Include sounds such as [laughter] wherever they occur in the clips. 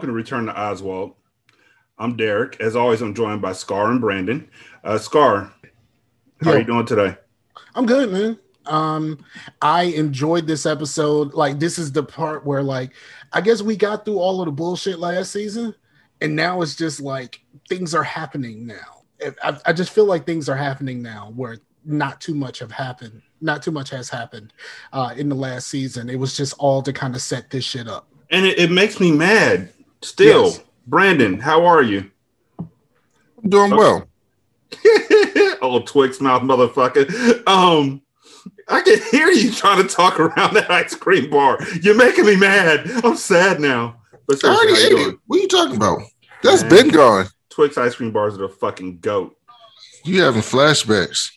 Welcome to Return to Oswald. I'm Derek. As always, I'm joined by Scar and Brandon. Uh, Scar, how Yo. are you doing today? I'm good, man. Um, I enjoyed this episode. Like, this is the part where, like, I guess we got through all of the bullshit last season, and now it's just like things are happening now. I, I just feel like things are happening now where not too much have happened. Not too much has happened uh, in the last season. It was just all to kind of set this shit up. And it, it makes me mad still. Yes. Brandon, how are you? I'm doing well. [laughs] oh, Twix mouth motherfucker. Um, I can hear you trying to talk around that ice cream bar. You're making me mad. I'm sad now. But I already ate it. What are you talking about? That's Man. been gone. Twix ice cream bars are the fucking goat. You having flashbacks.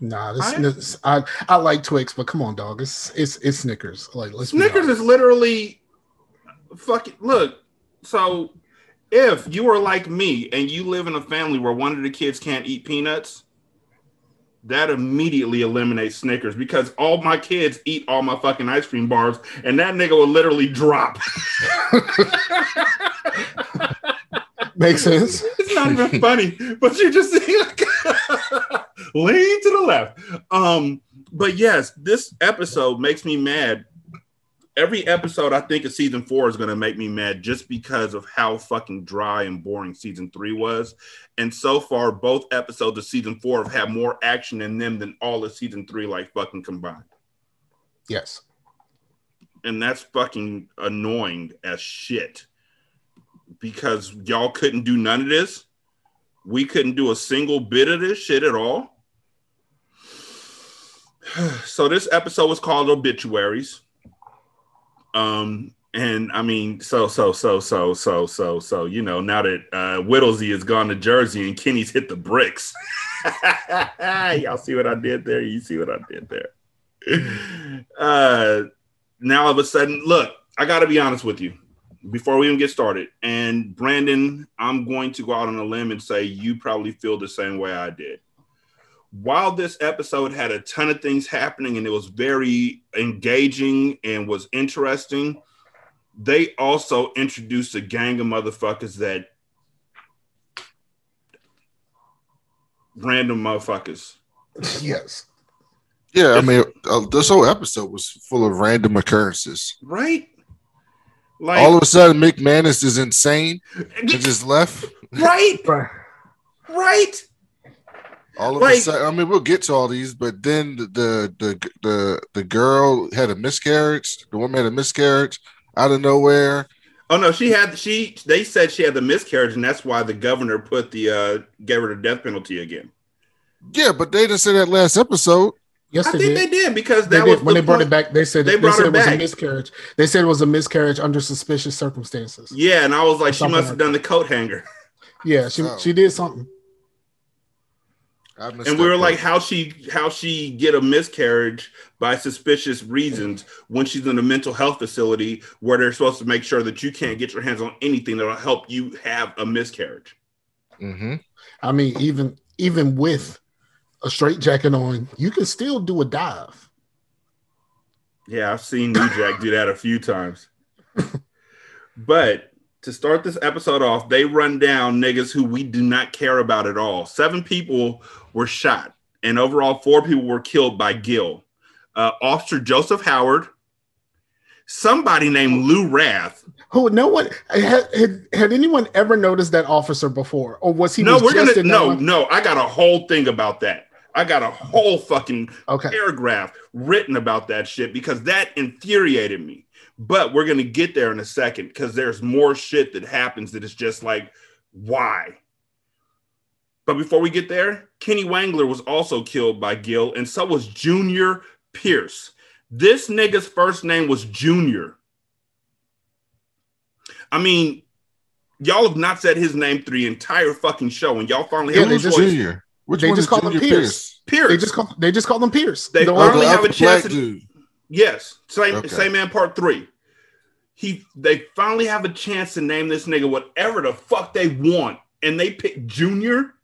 Nah, this, I- this I I like Twix, but come on, dog. It's it's it's Snickers. Like let's Snickers is literally fucking look. So if you are like me and you live in a family where one of the kids can't eat peanuts, that immediately eliminates Snickers because all my kids eat all my fucking ice cream bars, and that nigga will literally drop. [laughs] makes sense. it's not even funny, but you just [laughs] lean to the left. Um, but yes, this episode makes me mad. Every episode I think of season four is gonna make me mad just because of how fucking dry and boring season three was. And so far, both episodes of season four have had more action in them than all of season three, like fucking combined. Yes. and that's fucking annoying as shit because y'all couldn't do none of this. We couldn't do a single bit of this shit at all. [sighs] So this episode was called obituaries. Um, and I mean, so so so so so so so you know, now that uh Whittlesey has gone to Jersey and Kenny's hit the bricks. [laughs] Y'all see what I did there? You see what I did there? [laughs] Uh now all of a sudden, look, I got to be honest with you before we even get started. And Brandon, I'm going to go out on a limb and say you probably feel the same way I did. While this episode had a ton of things happening and it was very engaging and was interesting, they also introduced a gang of motherfuckers that random motherfuckers. [laughs] Yes. Yeah, I mean, uh, this whole episode was full of random occurrences. Right? Like All of a sudden, McManus is insane and just left. right, right. All of Like- a sudden, I mean, we'll get to all these, but then the the the the, the girl had a miscarriage. The woman had a miscarriage out of nowhere. Oh no, she had she. They said she had the miscarriage, and that's why the governor put the uh gave her the death penalty again. Yeah, but they didn't say that last episode. Yes, I they think did. they did because They that did. was when the they brought point- it back. They said They they, brought said it was back. a miscarriage. They said it was a miscarriage under suspicious circumstances. Yeah, and I was like, she Something must have like done the coat hanger, Yeah, she Oh. she did something. And we were like, how she how she get a miscarriage by suspicious reasons when she's in a mental health facility where they're supposed to make sure that you can't get your hands on anything that'll help you have a miscarriage. Mhm. I mean, even even with a straight jacket on, you can still do a dive. Yeah, I've seen New Jack do that a few times. [laughs] but to start this episode off, they run down niggas who we do not care about at all. Seven people were shot, and overall, four people were killed by Gill. Uh, Officer Joseph Howard, somebody named Lou Rath. Who? No one had, had had anyone ever noticed that officer before, or was he? no, was we're just gonna no, no. I got a whole thing about that. I got a whole fucking Okay, paragraph written about that shit because that infuriated me. But we're gonna get there in a second because there's more shit that happens that is just like, why? But before we get there, Kenny Wangler was also killed by Gil, and so was Junior Pierce. This nigga's first name was Junior. I mean, y'all have not said his name through the entire fucking show, and y'all finally Yeah, have they a Who's just- choice. Junior? Which they one just is call him Junior Pierce. Pierce. they just call they just call them Pierce. They The finally only- the have a chance black to- dude. Yes, same Okay. same man part three. He they finally have a chance to name this nigga whatever the fuck they want, and they pick Junior.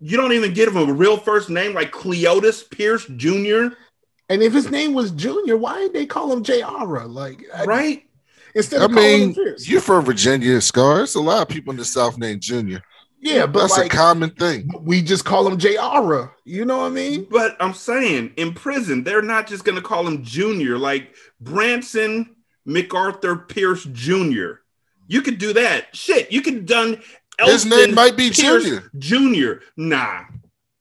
You don't even give him a real first name like Cleotis Pierce Jr. and if his name was Junior, why did they call him J.R.? Like, I- Right? instead I of calling him mean, Pierce. you're from Virginia, Scar. There's a lot of people in the South named Junior. Yeah, but That's like a common thing. we just call him J.R. You know what I mean? But I'm saying in prison, they're not just going to call him Junior, like Branson MacArthur Pierce Jr. You could do that. Shit, you could have done. His Elston name might be Pierce Junior. Junior. Nah,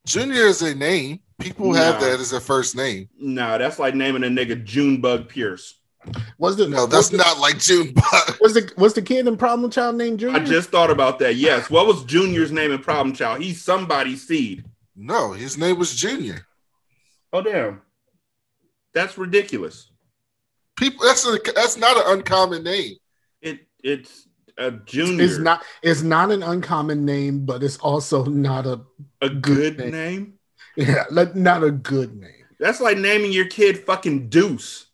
Junior is a name. People have that as a first name. nah, that's like naming a nigga Junebug Pierce. Was the No, that's the, not like June. Bug. was the was the kid in Problem Child named Junior? I just thought about that. Yes. What was Junior's name in Problem Child? He's somebody's seed. No, his name was Junior. Oh damn, that's ridiculous. People, that's a that's not an uncommon name. It it's a junior. It's not it's not an uncommon name, but it's also not a a good good name. name. yeah, not a good name. That's like naming your kid fucking Deuce.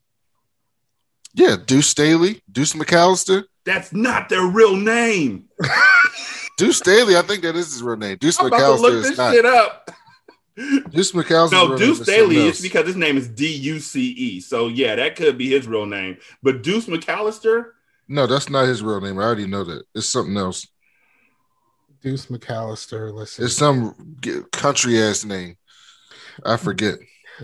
Yeah, Deuce Staley, Deuce McAllister, That's not their real name. [laughs] Deuce Staley. I think that is his real name. Deuce I'm about to McAllister look is this not. shit up. Deuce McAllister. No, Deuce Staley is because his name is D U C E. So yeah, that could be his real name. But Deuce McAllister, No, that's not his real name. I already know that. It's something else. Deuce McAllister. Let's see. It's some country ass name. I forget.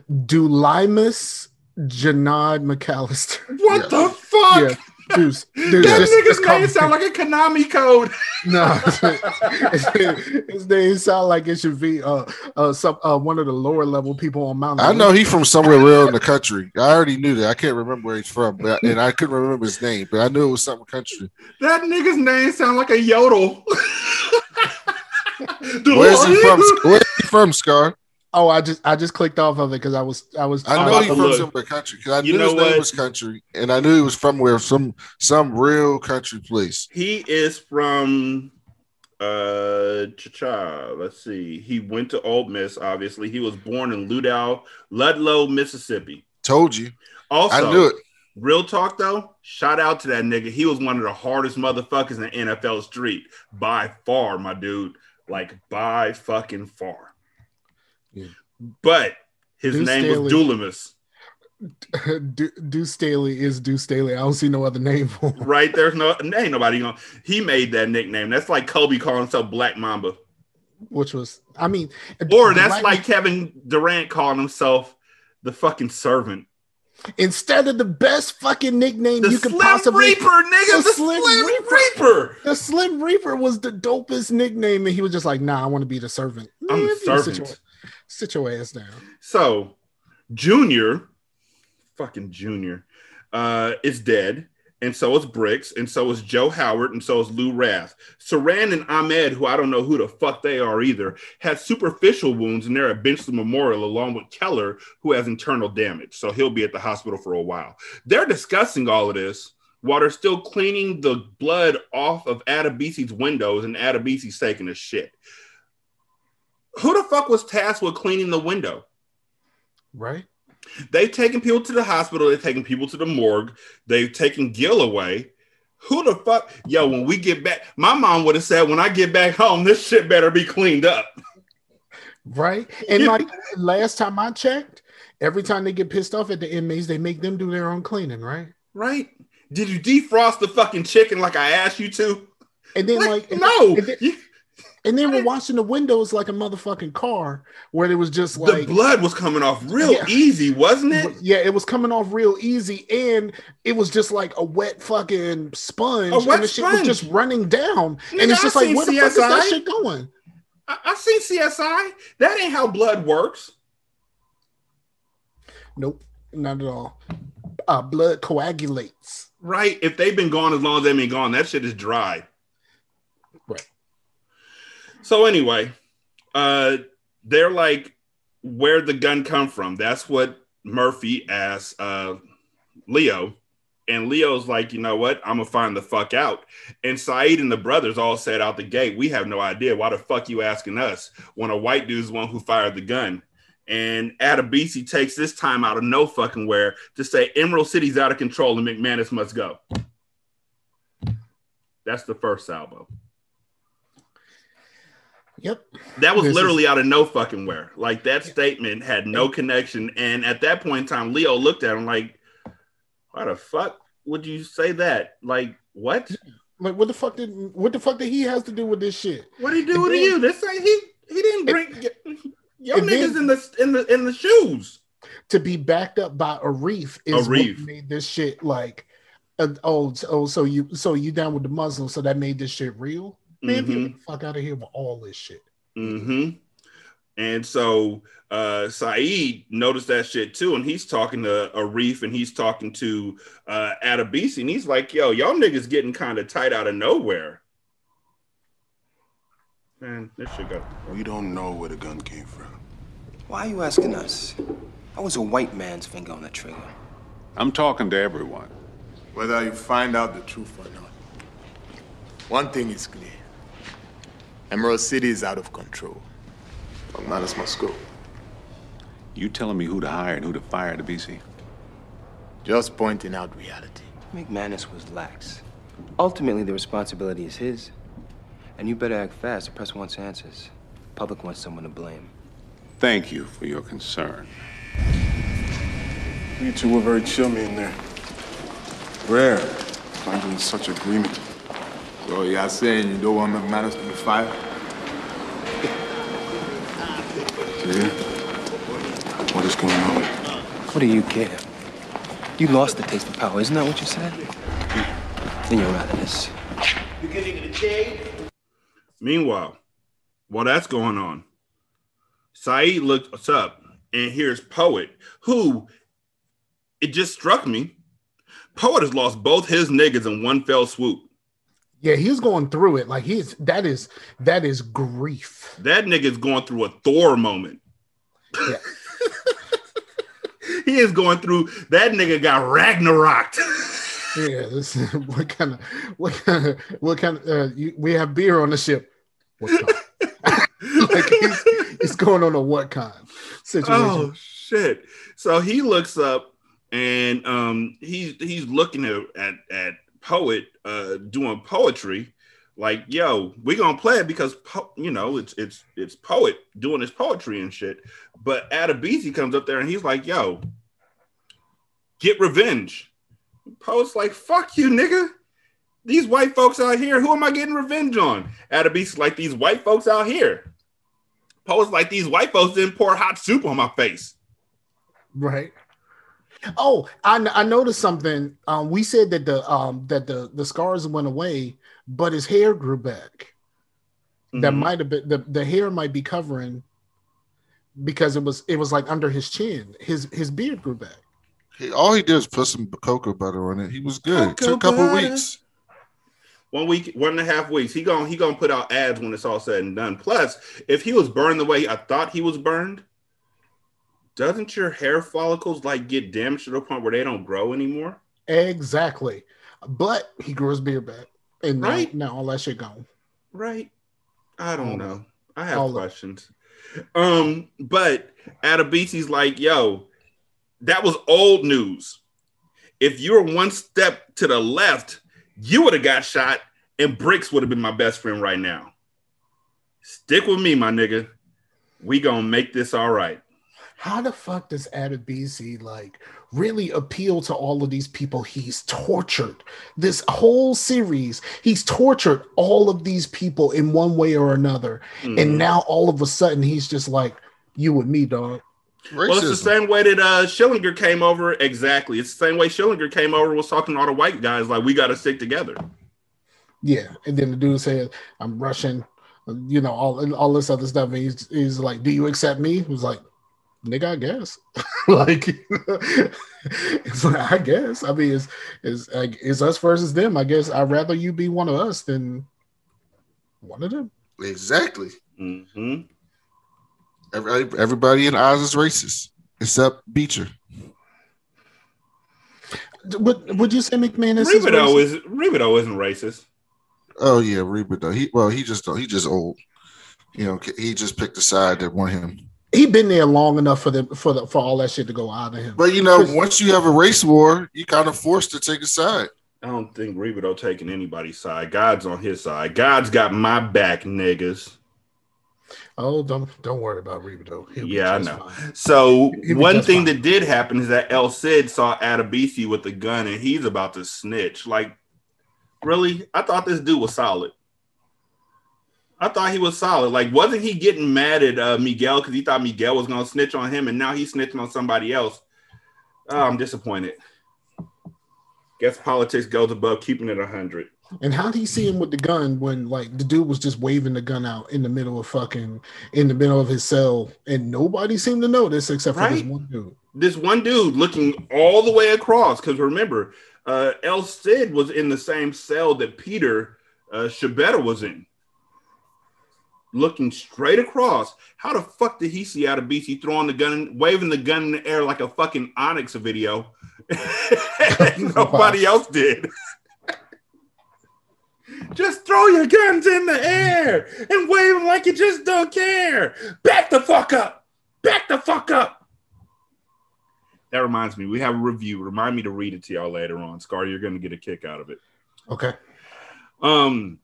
Dulymus Jenod McAllister. [laughs] what Yeah. the fuck? Yeah, Deuce. [laughs] Deuce. That Just- just nigga's name him- sound like a Konami code. [laughs] No, his name sound like it should be uh uh some uh one of the lower level people on Mount. I know he's from somewhere real in the country. I already knew that. I can't remember where he's from, but and I couldn't remember his name, but I knew it was something country. That nigga's name sound like a yodel. Where's he from? Where's he from, Scar? Oh, I just I just clicked off of it because I was I was I know about he's from look. somewhere country because I You knew know his name was country, and I knew he was from where some some real country place. He is from uh cha-cha. Let's see. He went to Ole Miss, obviously. He was born in Ludlow, Ludlow, Mississippi. Told you, Also, I knew it. real talk though, shout out to that nigga. He was one of the hardest motherfuckers in the NFL street by far, my dude. Like by fucking far. Yeah. But his Deuce name was Staley. Dulymus. [laughs] Du- Deuce Staley is Deuce Staley. I don't see no other name for him. Right? There's no ain't nobody gonna he made that nickname. That's like Kobe calling himself Black Mamba. which was I mean, Or that's Black- like Kevin Durant calling himself the fucking servant. instead of the best fucking nickname The you could Slim possibly. Reaper, nigga. The The, Slim Slim, Reaper. Reaper. The Slim Reaper was the dopest nickname, and he was just like, "Nah, I want to be the servant." I'm the servant. Sit your ass down. So, Junior, fucking Junior, uh, is dead, and so is Bricks, and so is Joe Howard, and so is Lou Rath. Saran and Ahmed, who I don't know who the fuck they are either, had superficial wounds, and they're at Benchley Memorial along with Keller, who has internal damage. So he'll be at the hospital for a while. They're discussing all of this. While they're still cleaning the blood off of Adebisi's windows, and Adebisi's taking a shit. Who the fuck was tasked with cleaning the window? Right? They've taken people to the hospital. They've taken people to the morgue. They've taken Gil away. Who the fuck? Yo, when we get back, my mom would have said, when I get back home, this shit better be cleaned up. Right? [laughs] And like last time I checked, every time they get pissed off at the inmates, they make them do their own cleaning, right? Right? Did you defrost the fucking chicken like I asked you to? And then Like, like, no. and then, and then we're washing the windows like a motherfucking car, where it was just like the blood was coming off real Yeah. easy, wasn't it? Yeah, it was coming off real easy, and it was just like a wet fucking sponge, A wet and the shit was just running down, Nigga, and it's I just like, seen where the fuck is that shit going? I, I seen CSI. That ain't how blood works. Nope, not at all. Uh, blood coagulates. Right? If they've been gone as long as they've been gone, that shit is dry. So anyway, uh they're like, where'd the gun come from? That's what Murphy asked uh Leo. And Leo's like, you know what? I'm gonna find the fuck out. And Saeed and the brothers all said out the gate, we have no idea. Why the fuck you asking us when a white dude's the one who fired the gun? And Adebisi takes this time out of no fucking where to say Emerald City's out of control and McManus must go. That's the first salvo. Yep. That was This literally out of no fucking where. Like that statement had no connection. And at that point in time, Leo looked at him like, why the fuck? would you say that? Like what? Like what the fuck did what the fuck did he has to do with this shit? What did he do And to then- you? This ain't he. He didn't bring your and niggas then- in the in the in the shoes. To be backed up by Arif is made this shit like uh, oh oh so you so you down with the Muslims so that made this shit real? Man, Mhm. get the fuck out of here with all this shit. Mm-hmm. And so uh Saeed noticed that shit too, and he's talking to Arif and he's talking to uh Adebisi, and he's like, yo, y'all niggas getting kind of tight out of nowhere. Man, this shit got We don't know where the gun came from. Why are you asking us? I was a white man's finger on the trigger. I'm talking to everyone. Whether you find out the truth or not. One thing is clear. Emerald City is out of control. But not as my scope. You telling me who to hire and who to fire at the BC? Just pointing out reality. McManus was lax. Ultimately, the responsibility is his. And you better act fast. The press wants answers. The Public wants someone to blame. Thank you for your concern. You two were very chummy in there. Rare. Finding such agreement. So y'all saying you don't want McManus to be fired? See? What is going on? What do you care? You lost the taste for power, isn't that what you said? Then you're out of this. Meanwhile, while that's going on, Saeed looks up and here's Poet, who it just struck me. Poet has lost both his niggas in one fell swoop. Yeah, he's going through it. Like he's that is that is grief. That nigga's going through a Thor moment. Yeah. [laughs] he is going through that nigga got Ragnarok. [laughs] Yeah, this [laughs] what kind of what kind of what kind of uh, you, we have beer on the ship. Like he's, he's going on a what kind situation. oh shit. So he looks up and um he's he's looking at at, at poet uh doing poetry like yo we gonna play it because po- you know it's it's it's poet doing his poetry and shit. But Adebisi comes up there and he's like yo get revenge. Poet's like fuck you nigga. These white folks out here who am i getting revenge on? Adebisi's like these white folks out here. Poet's like these white folks didn't pour hot soup on my face. Right. Oh, I, I noticed something. Um, we said that the um that the the scars went away, but his hair grew back. That Mhm. might have been the, the hair might be covering because it was it was like under his chin. His his beard grew back. He, all he did was put some cocoa butter on it. He was good. Cocoa Took a couple butter. weeks. one week, one and a half weeks. He gonna he gonna put out ads when it's all said and done. Plus, if he was burned the way I thought he was burned, doesn't your hair follicles like get damaged to the point where they don't grow anymore? Exactly. But he grew his beard back. And now, Right. now all that shit gone. Right? I don't All know. I have all questions. Um, but Adebisi's like, yo, that was old news. If you were one step to the left, you would have got shot, and Bricks would have been my best friend right now. Stick with me, my nigga. We gonna make this all right. How the fuck does Adebisi like really appeal to all of these people he's tortured? This whole series, he's tortured all of these people in one way or another. Mhm. And now all of a sudden he's just like, you and me, dog. well, it's the same way that uh, Schillinger came over. Exactly, it's the same way Schillinger came over. Was talking to all the white guys like we got to stick together. Yeah. And then the dude said, I'm Russian, you know, all all this other stuff. And he's, he's like, Do you accept me? He was like, nigga, I guess. like it's like, I guess. I mean, it's it's like it's us versus them. I guess I'd rather you be one of us than one of them. Exactly. hmm Every, everybody in Oz is racist except Beecher. Would would you say McManus is Rebadow racist? is Rebadow isn't racist. Oh yeah, Reba though. He well, he just he just old. You know, he just picked a side that want him. He been there long enough for the for the for all that shit to go out of him. But you know, once you have a race war, you kind of forced to take a side. I don't think Rebadow taking anybody's side. God's on his side. God's got my back, niggas. Oh, don't don't worry about Reba though. He'll Yeah, I know. fine. So He'll one thing fine. that did happen is that El Cid saw Adebisi with the gun and he's about to snitch. Like, really? I thought this dude was solid. I thought he was solid. Like, wasn't he getting mad at uh, Miguel because he thought Miguel was gonna snitch on him, and now he's snitching on somebody else? Oh, I'm disappointed. Guess politics goes above keeping it hundred. And how did he see him with the gun when like the dude was just waving the gun out in the middle of fucking in the middle of his cell and nobody seemed to notice except for this one dude. this one dude looking all the way across because remember uh el cid was in the same cell that peter uh Schibetta was in looking straight across how the fuck did he see Adebisi throwing the gun waving the gun in the air like a fucking onyx video [laughs] [laughs] nobody else did [laughs] just throw your guns in the air and wave them like you just don't care back the fuck up back the fuck up that reminds me, we have a review. Remind me to read it to y'all later on. Scar, you're going to get a kick out of it. Okay. Um,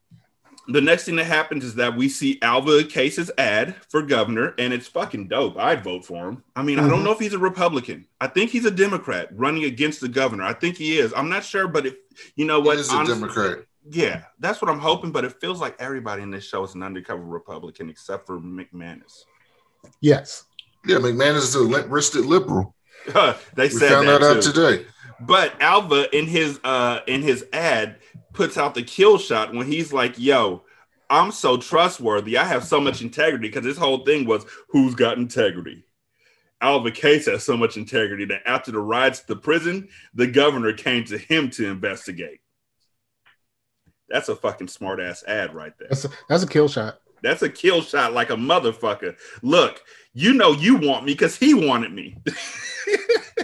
the next thing that happens is that we see Alvah Case's ad for governor, and it's fucking dope. I'd vote for him. I mean, I don't Mhm. know if he's a Republican. I think he's a Democrat running against the governor. I think he is. I'm not sure, but if you know what, He is a Democrat. yeah, that's what I'm hoping. But it feels like everybody in this show is an undercover Republican except for McManus. Yes. Yeah, McManus is a wristed liberal. [laughs] they We said found that, that out too. today. But Alvah in his uh in his ad puts out the kill shot when he's like, "Yo, I'm so trustworthy. I have so much integrity." Because this whole thing was, "Who's got integrity?" Alvah Case has so much integrity that after the riots to the prison, the governor came to him to investigate. That's a fucking smart ass ad right there. That's a, that's a kill shot. That's a kill shot like a motherfucker. Look, you know you want me because he wanted me. [laughs]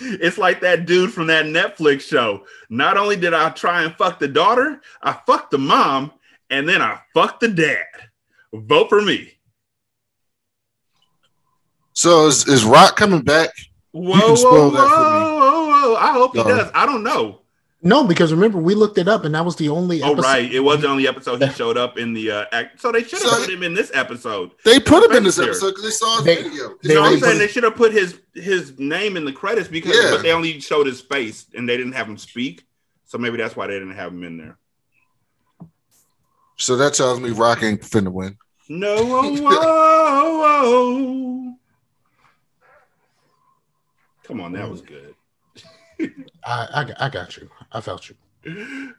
it's like that dude from that Netflix show. Not only did I try and fuck the daughter, I fucked the mom, and then I fucked the dad. Vote for me. So is, is Rock coming back? Whoa, whoa, whoa, that for me. whoa, whoa. I hope he does. I don't know. No, because remember we looked it up and that was the only Oh, episode- right. It was the only episode he showed up in the uh, act. So they should have So- put him in this episode. They put him in this Spencer. episode because they saw his They- video. they No, I'm saying they should have put his his name in the credits because Yeah. but they only showed his face and they didn't have him speak. So maybe that's why they didn't have him in there. So that tells me Rock ain't finna win. No, whoa, whoa, whoa. Come on, that was good. [laughs] I, I I got you. I felt you.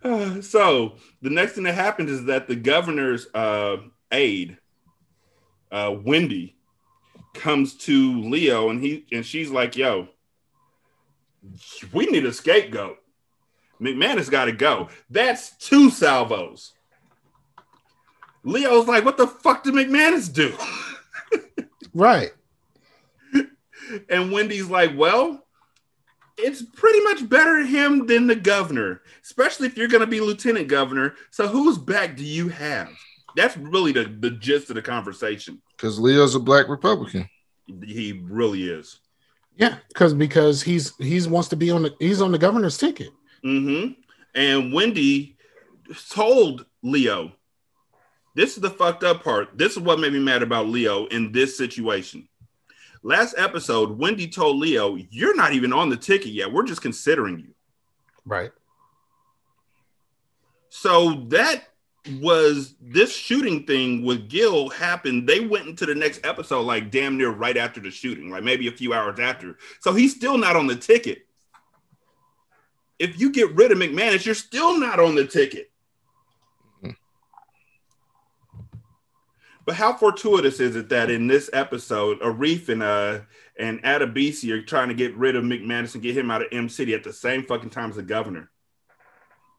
Uh, [sighs] so the next thing that happens is that the governor's uh, aide, uh, Wendy, comes to Leo and he and she's like, "Yo, we need a scapegoat. McManus got to go. That's two salvos." Leo's like, "What the fuck did McManus do?" [laughs] Right. And Wendy's like, well, it's pretty much better him than the governor, especially if you're going to be lieutenant governor. So whose back do you have? That's really the, the gist of the conversation. Because Leo's a black Republican. He really is. Yeah, because because he's he's wants to be on the he's on the governor's ticket. hmm And Wendy told Leo, this is the fucked up part. This is what made me mad about Leo in this situation. Last episode, Wendy told Leo, You're not even on the ticket yet. We're just considering you. Right. So that was this shooting thing with Gil happened. They went into the next episode like damn near right after the shooting, like maybe a few hours after. So he's still not on the ticket. If you get rid of McManus, you're still not on the ticket. But how fortuitous is it that in this episode, Arif and uh and Adebisi are trying to get rid of McManus and get him out of Em City at the same fucking time as the governor?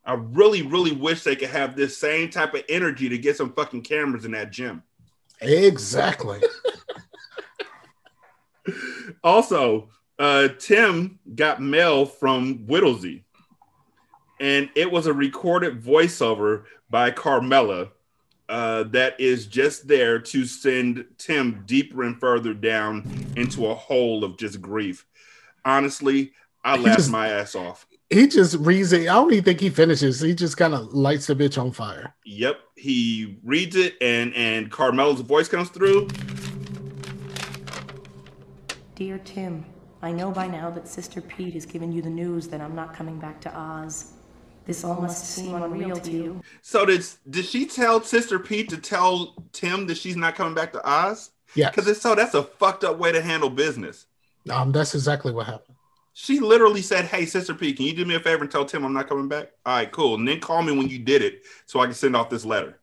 I really, really wish they could have this same type of energy to get some fucking cameras in that gym. Exactly. [laughs] Also, uh, Tim got mail from Whittlesey, and it was a recorded voiceover by Carmela uh, that is just there to send Tim deeper and further down into a hole of just grief. Honestly, I He laughed just- my ass off. He just reads it. I don't even think he finishes. He just kind of lights the bitch on fire. Yep, he reads it, and and Carmelo's voice comes through. Dear Tim, I know by now that Sister Pete has given you the news that I'm not coming back to Oz. This all must seem unreal to you. So did did she tell Sister Pete to tell Tim that she's not coming back to Oz? Yeah, Because if so, that's a fucked up way to handle business. um, that's exactly what happened. She literally said, "Hey, Sister Pete, can you do me a favor and tell Tim I'm not coming back? All right, cool. And then call me when you did it, so I can send off this letter.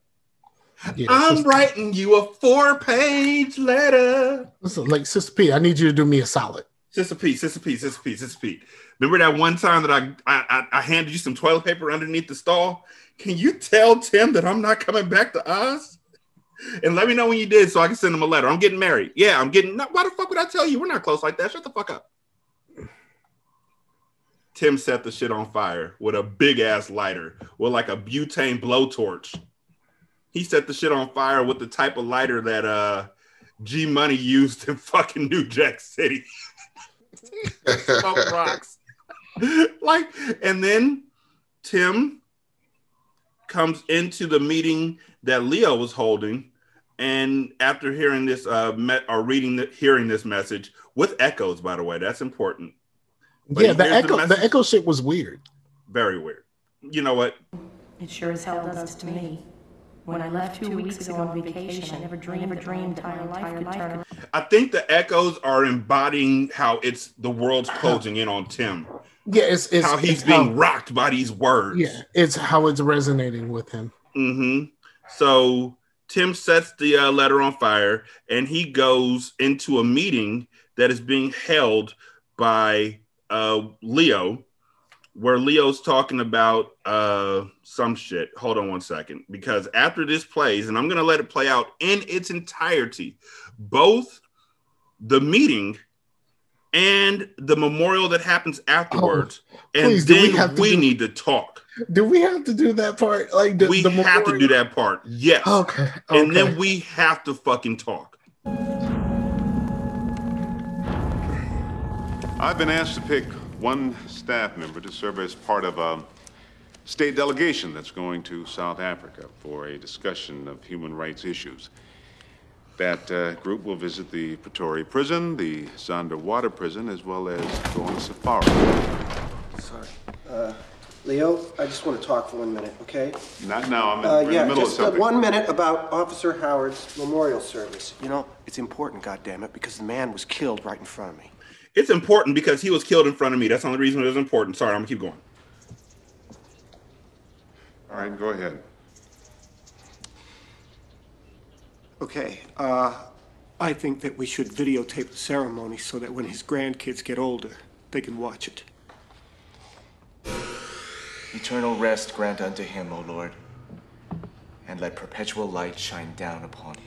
Yeah, I'm Sister- writing you a four-page letter." Listen, like Sister P, I need you to do me a solid. Sister Pete, Sister Pete, Sister Pete, Sister Pete. Remember that one time that I, I I- handed you some toilet paper underneath the stall? Can you tell Tim that I'm not coming back to Oz? And let me know when you did so I can send him a letter. I'm getting married. Yeah, I'm getting. Why the fuck would I tell you? We're not close like that. Shut the fuck up. Tim set the shit on fire with a big ass lighter with like a butane blowtorch. He set the shit on fire with the type of lighter that uh G Money used in [laughs] fucking New Jack City. [laughs] Smoke rocks. [laughs] like, and then Tim comes into the meeting that Leo was holding, and after hearing this, uh, met or reading, the, hearing this message with echoes, by the way, that's important. But yeah, the here's the echo, the, echo shit was weird. Very weird. You know what? It sure as hell does to me. When I left two weeks ago on vacation, I never dreamed, never dreamed that my entire life could turn around. I think the echoes are embodying how it's the world's closing in on Tim. Yeah, it's, it's how he's it's being how- rocked by these words. yeah, it's how it's resonating with him. hmm So Tim sets the uh, letter on fire and he goes into a meeting that is being held by uh, Leo, where Leo's talking about uh, some shit. Hold on one second, because after this plays, and I'm going to let it play out in its entirety, both the meeting and the memorial that happens afterwards. and Oh, please, do we then have to we do- need to talk. Do we have to do that part? Like, the, we the have to do that part. Yes. Okay, And then we have to fucking talk. I've been asked to pick one staff member to serve as part of a state delegation that's going to South Africa for a discussion of human rights issues. That uh, group will visit the Pretoria prison, the Zonderwater prison, as well as go on a safari. Sorry. Uh, Leo, I just want to talk for one minute, okay? Not now, I'm in, Uh, we're in yeah, the middle of just uh, something. one minute about Officer Howard's memorial service. You know, it's important, goddammit, because the man was killed right in front of me. It's important because he was killed in front of me. That's the only reason it was important. Sorry, I'm gonna keep going. All right, go ahead. Okay, uh, I think that we should videotape the ceremony so that when his grandkids get older, they can watch it. Eternal rest grant unto him, O Lord, and let perpetual light shine down upon him.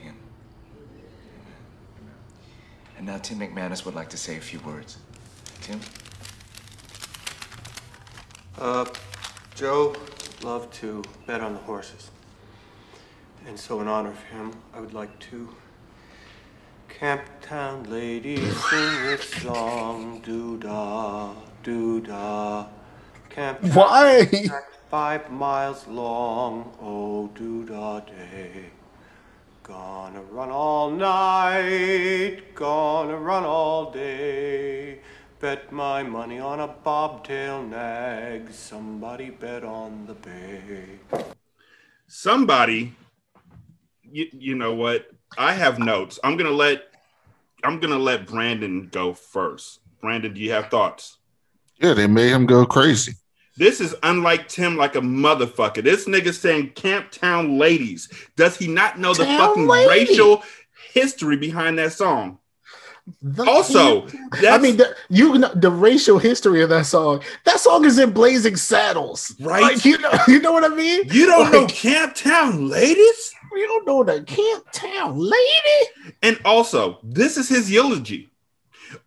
And now Tim McManus would like to say a few words. Tim? Uh, Joe loved to bet on the horses. And so in honor of him, I would like to Camptown ladies sing this song, doo-dah, doo-dah. Camptown Why? track five miles long, oh doo-dah day. Gonna run all night, gonna run all day. Bet my money on a bobtail nag. Somebody bet on the bay. Somebody, you, you know what? I have notes. I'm gonna let I'm gonna let Brandon go first. Brandon, do you have thoughts? Yeah, they made him go crazy. This is unlike Tim like a motherfucker. This nigga saying Camp Town ladies. Does he not know the Town fucking lady. racial history behind that song? The- Also, I mean, the, you know the racial history of that song. That song is in Blazing Saddles, Right. Like, you know, [laughs] you know what I mean. you don't know Camp Town ladies? You don't know the Camp Town lady. And also, this is his eulogy.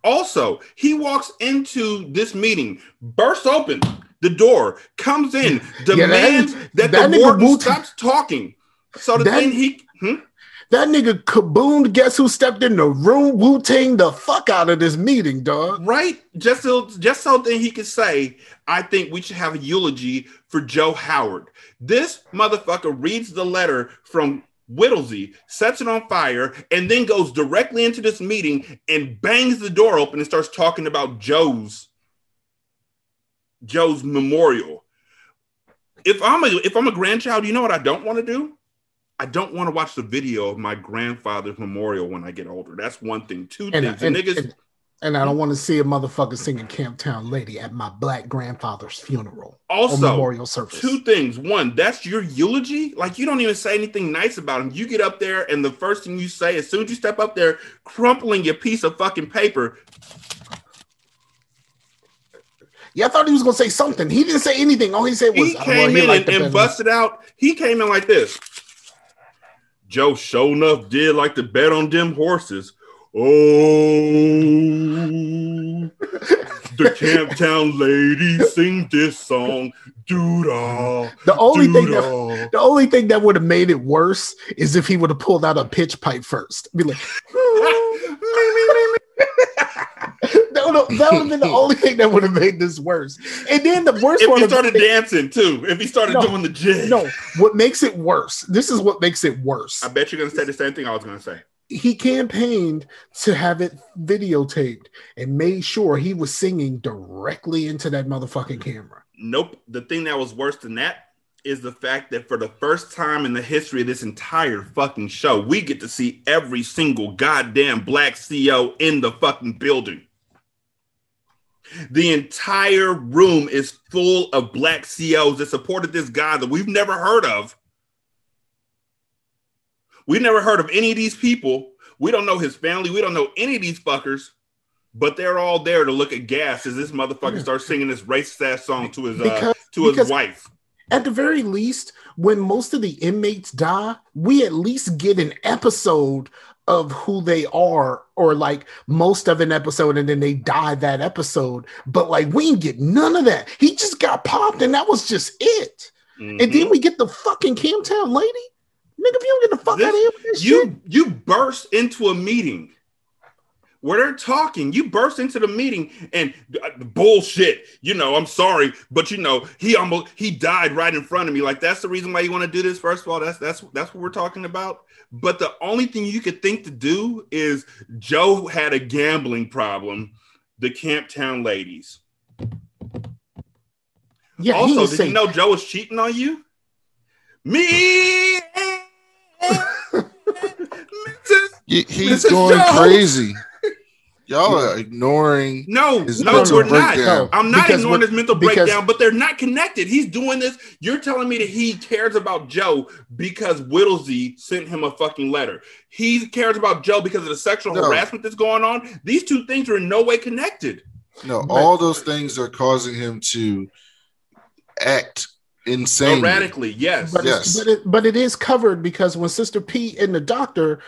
Also, he walks into this meeting, bursts open the door, comes in, [laughs] Yeah, that- demands that, that the warden stops talking. So that, then he, hmm? That nigga kaboom. Guess who stepped in the room? Wu Tang the fuck out of this meeting, dog. Right? Just so just so that he could say, I think we should have a eulogy for Joe Howard. This motherfucker reads the letter from Whittlesey, sets it on fire, and then goes directly into this meeting and bangs the door open and starts talking about Joe's Joe's memorial. If I'm a if I'm a grandchild, you know what I don't want to do? I don't want to watch the video of my grandfather's memorial when I get older. That's one thing. Two And, things. and, niggas, and, and I don't want to see a motherfucker singing Camptown Lady at my black grandfather's funeral also memorial service. two things. One, that's your eulogy. Like you don't even say anything nice about him. You get up there, and the first thing you say, as soon as you step up there, crumpling your piece of fucking paper, Yeah, I thought he was gonna say something. He didn't say anything. All he said was, he "Oh, well, came in and, and busted out. He came in like this. Joe show enough did like to bet on them horses. Oh, the [laughs] Camptown ladies sing this song. Doo-dah, The only thing that the only thing that would have made it worse is if he would have pulled out a pitch pipe first. Be like, no, no, that would have been the [laughs] only thing that would have made this worse. And then the worst if part he of started dancing too, if he started No, doing the jig. no, what makes it worse? This is what makes it worse. I bet you're gonna say the same thing I was gonna say. He campaigned to have it videotaped and made sure he was singing directly into that motherfucking camera. Nope. The thing that was worse than that is the fact that for the first time in the history of this entire fucking show, we get to see every single goddamn black CEO in the fucking building. The entire room is full of black COs that supported this guy that we've never heard of. We've never heard of any of these people. We don't know his family. We don't know any of these fuckers. But they're all there to look at gas as this motherfucker Yeah. starts singing this racist ass song to his uh, Because- to his wife. At the very least, when most of the inmates die, we at least get an episode of who they are, or like most of an episode, and then they die that episode. But like we didn't get none of that. He just got popped, and that was just it. And Mm-hmm. then we get the fucking Camptown lady. Nigga, if you don't get the fuck This- out of here with this you shit. you burst into a meeting where they're talking. You burst into the meeting and uh, bullshit. You know, I'm sorry, but you know, he almost he died right in front of me. Like that's the reason why you want to do this. First of all, that's that's that's what we're talking about. But the only thing you could think to do is Joe had a gambling problem. The Camptown ladies. Yeah, also, didn't did say you know Joe was cheating on you? Me. [laughs] He- he's Mrs. going Jones. crazy. Y'all are ignoring. No, his no, mental we're not. I'm not Because ignoring we're- his mental because- breakdown, but they're not connected. He's doing this. You're telling me that he cares about Joe because Whittlesey sent him a fucking letter. He cares about Joe because of the sexual No. harassment that's going on. These two things are in no way connected. No, all those things are causing him to act insane. Erratically, yes. But, Yes. it's, but, it, but it is covered because when Sister Pete and the doctor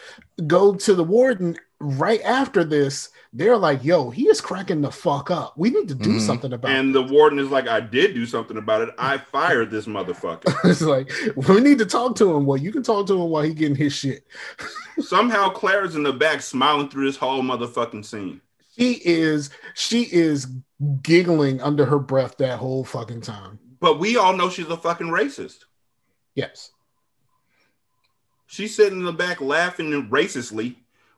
go to the warden right after this, they're like, yo, he is cracking the fuck up. We need to do Mhm. something about it. and the warden is like, I did do something about it. I fired this motherfucker. [laughs] it's like, we need to talk to him. Well, you can talk to him while he getting his shit. [laughs] Somehow Claire's in the back smiling through this whole motherfucking scene. She is, she is giggling under her breath that whole fucking time. But we all know she's a fucking racist. Yes. She's sitting in the back laughing and racistly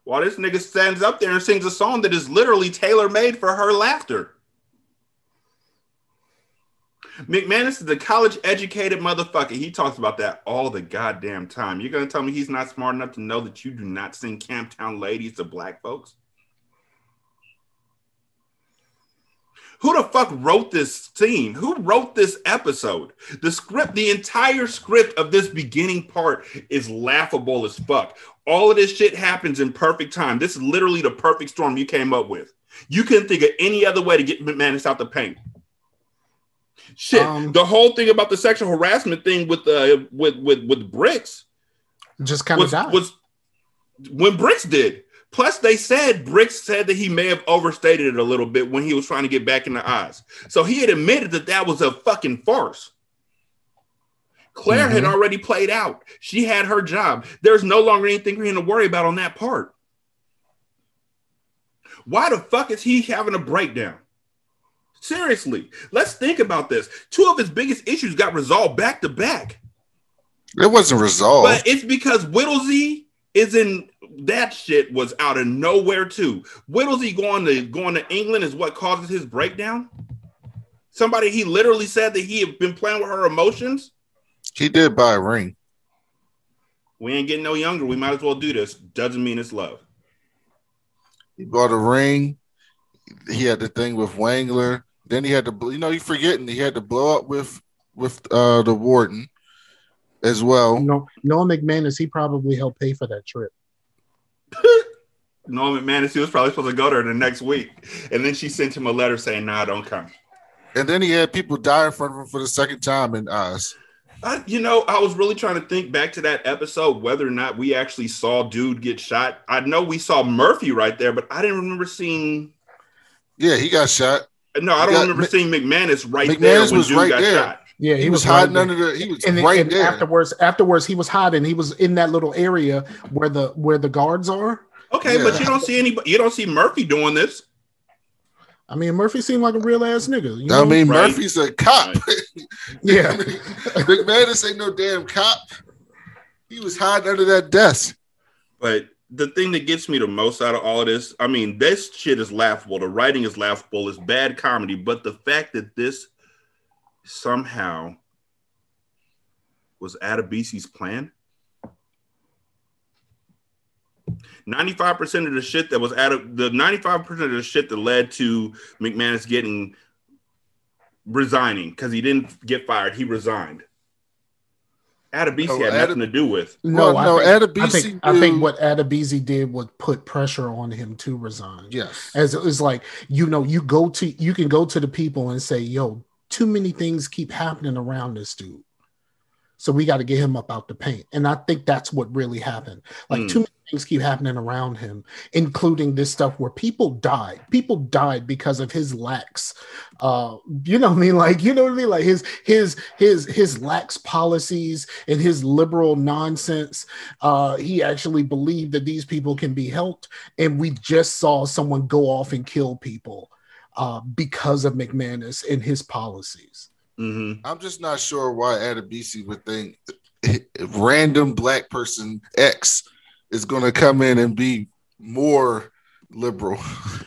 while this nigga stands up there and sings a song that is literally tailor made for her laughter. McManus is a college educated motherfucker. He talks about that all the goddamn time. You're gonna tell me he's not smart enough to know that you do not sing Camptown ladies to black folks? Who the fuck wrote this scene? Who wrote this episode? The script, the entire script of this beginning part is laughable as fuck. All of this shit happens in perfect time. This is literally the perfect storm you came up with. You couldn't think of any other way to get McManus out the paint. Shit, Um, the whole thing about the sexual harassment thing with uh with with with Bricks Just kind of was, was when Bricks did. Plus, they said Bricks said that he may have overstated it a little bit when he was trying to get back in the eyes. So he had admitted that that was a fucking farce. Claire had Mhm. already played out. She had her job. There's no longer anything for him to worry about on that part. Why the fuck is he having a breakdown? Seriously, let's think about this. Two of his biggest issues got resolved back to back. It wasn't resolved. But it's because Whittlesey is in that shit was out of nowhere too. Whittlesey going to going to England is what causes his breakdown. Somebody he literally said that he had been playing with her emotions. he did buy a ring. We ain't getting no younger. We might as well do this. Doesn't mean it's love. He bought a ring. He had the thing with Wangler. Then he had to, you know, you forgetting he had to blow up with with uh the warden as well. No, Noah McManus, he probably helped pay for that trip. [laughs] Norman McManus, he was probably supposed to go there the next week. And then she sent him a letter saying, nah, don't come. And then he had people die in front of him for the second time in Oz. I, you know, I was really trying to think back to that episode, whether or not we actually saw dude get shot. I know we saw Murphy right there, but I didn't remember seeing. Yeah, he got shot. No, I He don't got- remember seeing McManus right McManus there when was dude right got there. shot. Yeah, He, was, hiding right under the. He was and, right and there. afterwards, afterwards, he was hiding. He was in that little area where the where the guards are. Okay, Yeah. but you don't see anybody. You don't see Murphy doing this. I mean, Murphy seemed like a real ass nigga. You know? I mean, Right. Murphy's a cop. [laughs] yeah, McManus ain't no damn cop. He was hiding under that desk. But the thing that gets me the most out of all of this, I mean, this shit is laughable. The writing is laughable. It's bad comedy. But the fact that this somehow was Adebisi's plan. 95% of the shit that was out of the 95% of the shit that led to McManus getting resigning because he didn't get fired, he resigned. Adebisi No, had Adeb- nothing to do with. no, Well, no, I think, I Adebisi think, I think what Adebisi did was put pressure on him to resign. Yes. as it was like you know you go to you can go to the people and say yo too many things keep happening around this dude. So we got to get him up out the paint. And i think that's what really happened. Like Hmm. too many things keep happening around him including this stuff where people died. People died because of his lax uh you know what i mean? Like you know what i mean? Like his his his his lax policies and his liberal nonsense. Uh he actually believed that these people can be helped. And we just saw someone go off and kill people uh, because of McManus and his policies. Mhm. I'm just not sure why Adebisi would think [laughs] random black person X is going to come in and be more liberal.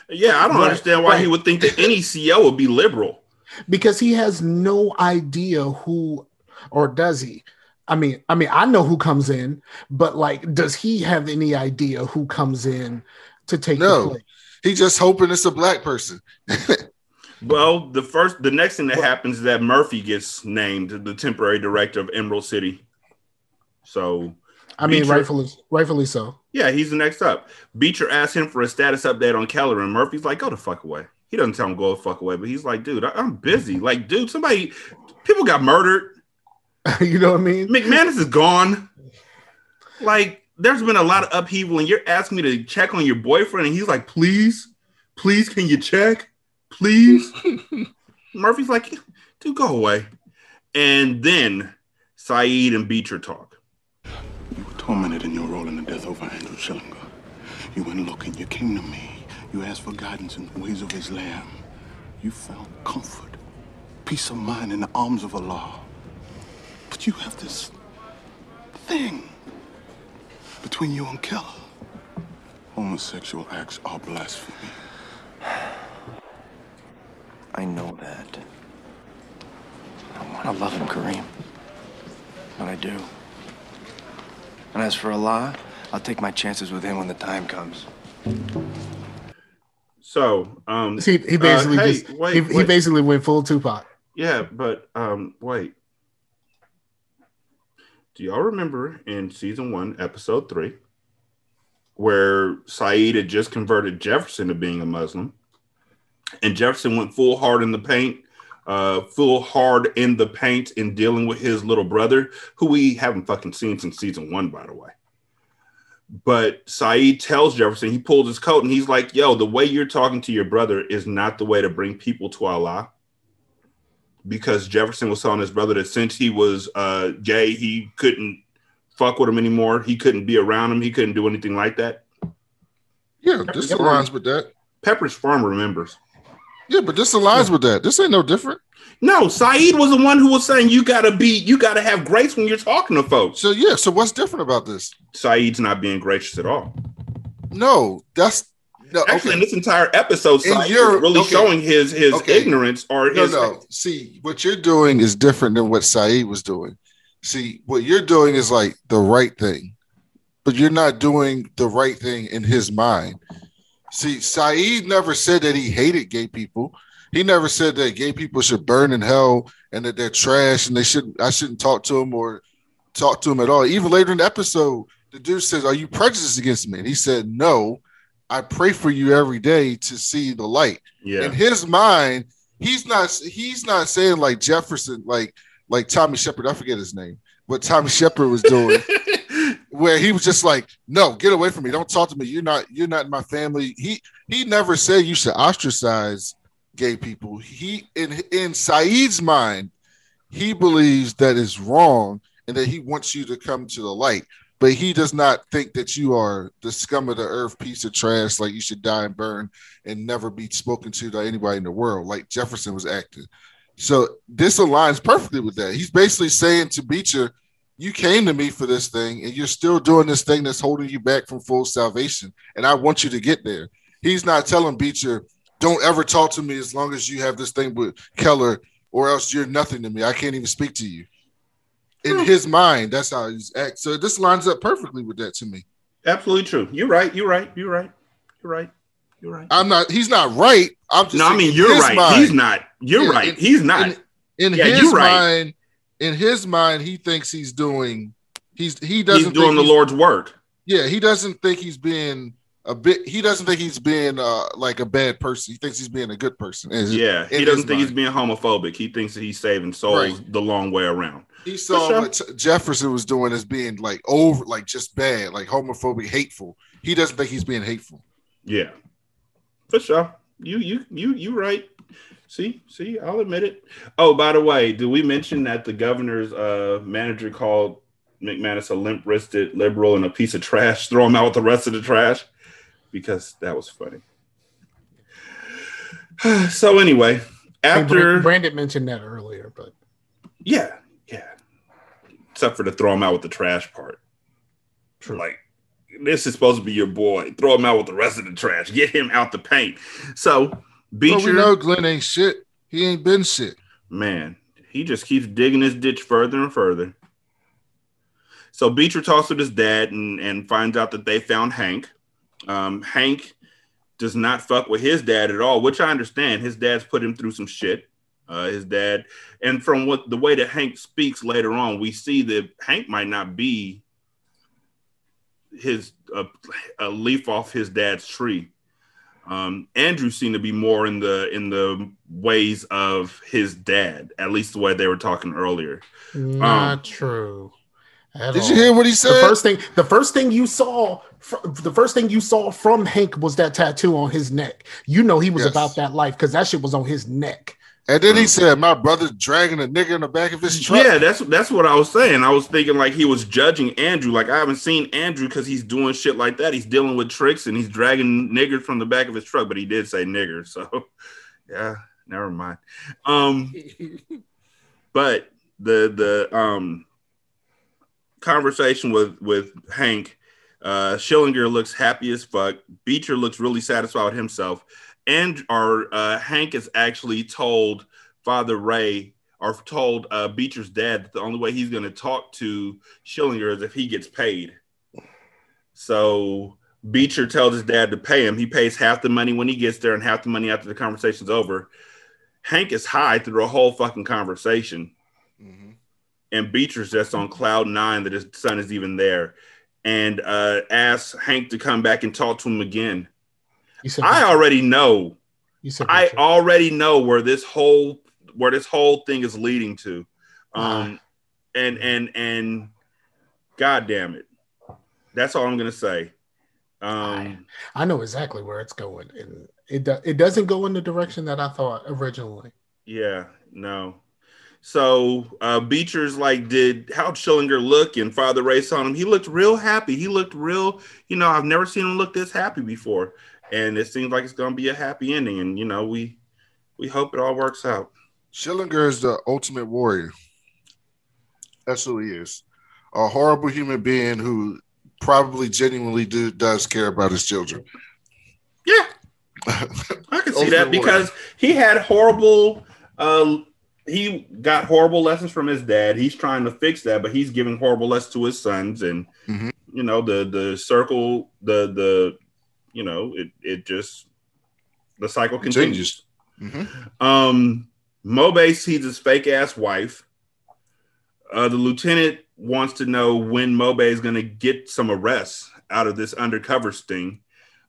Yeah, I don't Right, understand why he would think that any CEO would be liberal. Because he has no idea who, or does he? I mean, I mean, I know who comes in, but like, does he have any idea who comes in to take No. the place? He just hoping it's a black person. [laughs] Well, the first, the next thing that happens is that Murphy gets named the temporary director of Emerald City. So, I mean, Beecher- rightfully, rightfully so. yeah, he's the next up. Beecher asks him for a status update on Keller, and Murphy's like, "Go the fuck away." He doesn't tell him go the fuck away, but he's like, "Dude, I- I'm busy. [laughs] Like, dude, somebody, people got murdered. [laughs] you know what I mean? McManus is gone. Like, there's been a lot of upheaval, and you're asking me to check on your boyfriend, and he's like, please, please, can you check? Please. [laughs] Murphy's like, dude, go away. And then Saeed and Beecher talk. You were tormented in your role in the death over Andrew Schillinger. You went looking, you came to me. You asked for guidance in the ways of Islam. You found comfort, peace of mind in the arms of Allah. But you have this thing between you and Keller. Homosexual acts are blasphemy. I know that. I want to love him, Kareem. But I do. And as for Allah, I'll take my chances with him when the time comes. So, um, See, he uh, basically hey, just wait, he, he basically went full Tupac. Yeah, but um, wait. Do y'all remember in season one, episode three, where Saeed had just converted Jefferson to being a Muslim, and Jefferson went full hard in the paint, uh, full hard in the paint in dealing with his little brother, who we haven't fucking seen since season one, by the way. But Saeed tells Jefferson, he pulls his coat and he's like, Yo, the way you're talking to your brother is not the way to bring people to Allah because Jefferson was telling his brother that since he was uh, gay, he couldn't fuck with him anymore. He couldn't be around him. He couldn't do anything like that. Yeah, this aligns with that. Pepperidge Farm remembers. Yeah, but this aligns with that. This ain't no different. No, Saeed was the one who was saying you gotta be, you gotta have grace when you're talking to folks. So yeah, so what's different about this? Saeed's not being gracious at all. No, that's no, Actually, okay. in this entire episode, In Saeed your- is really okay. showing his his Okay. ignorance or No, his no. See, what you're doing is different than what Saeed was doing. See, what you're doing is like the right thing, but you're not doing the right thing in his mind. See, Saeed never said that he hated gay people. He never said that gay people should burn in hell and that they're trash and they shouldn't. I shouldn't talk to them or talk to him at all. Even later in the episode, the dude says, "Are you prejudiced against me?" And he said, "No. I pray for you every day to see the light." Yeah. In his mind, he's not. He's not saying like Jefferson, like like Tommy Shepard. I forget his name. What Tommy Shepard was doing, [laughs] where he was just like, "No, get away from me! Don't talk to me. You're not. You're not in my family." He he never said you should ostracize gay people. He in in Saeed's mind, he believes that is wrong and that he wants you to come to the light. But he does not think that you are the scum of the earth piece of trash, like you should die and burn and never be spoken to by anybody in the world, like Jefferson was acting. So this aligns perfectly with that. He's basically saying to Beecher, you came to me for this thing, and you're still doing this thing that's holding you back from full salvation. And I want you to get there. He's not telling Beecher, don't ever talk to me as long as you have this thing with Keller, or else you're nothing to me. I can't even speak to you. In hmm. his mind, that's how he's act. So this lines up perfectly with that to me. Absolutely true. You're right. You're right. You're right. You're right. You're right. I'm not. He's not right. I'm just. No, I mean you're right. mind- He's not. You're Yeah, right. in- He's not. In, in Yeah, his you're right. mind, in his mind, he thinks he's doing. He's he doesn't. He's doing think the he's- Lord's work. Yeah, he doesn't think he's being a bit. He doesn't think he's being uh, like a bad person. He thinks he's being a good person. in Yeah, he doesn't think he's being homophobic. He thinks that he's saving souls Right. the long way around. He saw sure. what Jefferson was doing as being like over, like just bad, like homophobic, hateful. He doesn't think he's being hateful. Yeah, for sure. You you you you right. See see, I'll admit it. Oh, by the way, did we mention that the governor's uh, manager called McManus a limp wristed liberal and a piece of trash? Throw him out with the rest of the trash because that was funny. [sighs] so anyway, after Brand- Brandon mentioned that earlier, but Yeah, yeah. Except for the throw him out with the trash part. Like this is supposed to be your boy. Throw him out with the rest of the trash. Get him out the paint. So Beecher, we know Glenn ain't shit. He ain't been shit. man, he just keeps digging his ditch further and further. So Beecher talks with his dad and, and finds out that they found Hank. Um, Hank does not fuck with his dad at all, which I understand. His dad's put him through some shit. Uh, his dad, and from what the way that Hank speaks later on, we see that Hank might not be his uh, a leaf off his dad's tree. Um, Andrew seemed to be more in the in the ways of his dad, at least the way they were talking earlier. not Um, true. Did all. you hear what he said? The first thing, the first thing you saw, fr- the first thing you saw from Hank was that tattoo on his neck. You know he was Yes. about that life because that shit was on his neck. And then he said, "My brother's dragging a nigga in the back of his truck." Yeah, that's that's what I was saying. I was thinking like he was judging Andrew. Like I haven't seen Andrew because he's doing shit like that. He's dealing with tricks and he's dragging niggers from the back of his truck. But he did say nigger, [laughs] so yeah, never mind. Um, [laughs] but the the um conversation with with Hank, uh, Schillinger looks happy as fuck. Beecher looks really satisfied with himself, and our uh, Hank is actually told Father Ray or told uh, Beecher's dad that the only way he's going to talk to Schillinger is if he gets paid. So Beecher tells his dad to pay him. He pays half the money when he gets there and half the money after the conversation's over. Hank is high through the whole fucking conversation. And Beecher's just on cloud nine that his son is even there. And uh, asks Hank to come back and talk to him again. You said I already know. You said I already know where this whole where this whole thing is leading to. Um and and and god damn it. That's all I'm gonna say. Um I know exactly where it's going, and it do, it doesn't go in the direction that I thought originally. yeah, no. So uh Beecher's like, did how Schillinger look? And Father Ray saw him. He looked real happy. He looked real, you know, I've never seen him look this happy before. And it seems like it's gonna be a happy ending. And you know, we we hope it all works out. Schillinger is the ultimate warrior. That's who he is. A horrible human being who probably genuinely do, does care about his children. Yeah. [laughs] I can see that because he had horrible uh he got horrible lessons from his dad. He's trying to fix that, but he's giving horrible lessons to his sons and Mhm. you know the the circle the the you know it it just the cycle continues. Mhm. Um Mobe sees his fake ass wife. Uh the lieutenant wants to know when Mobe is going to get some arrests out of this undercover sting.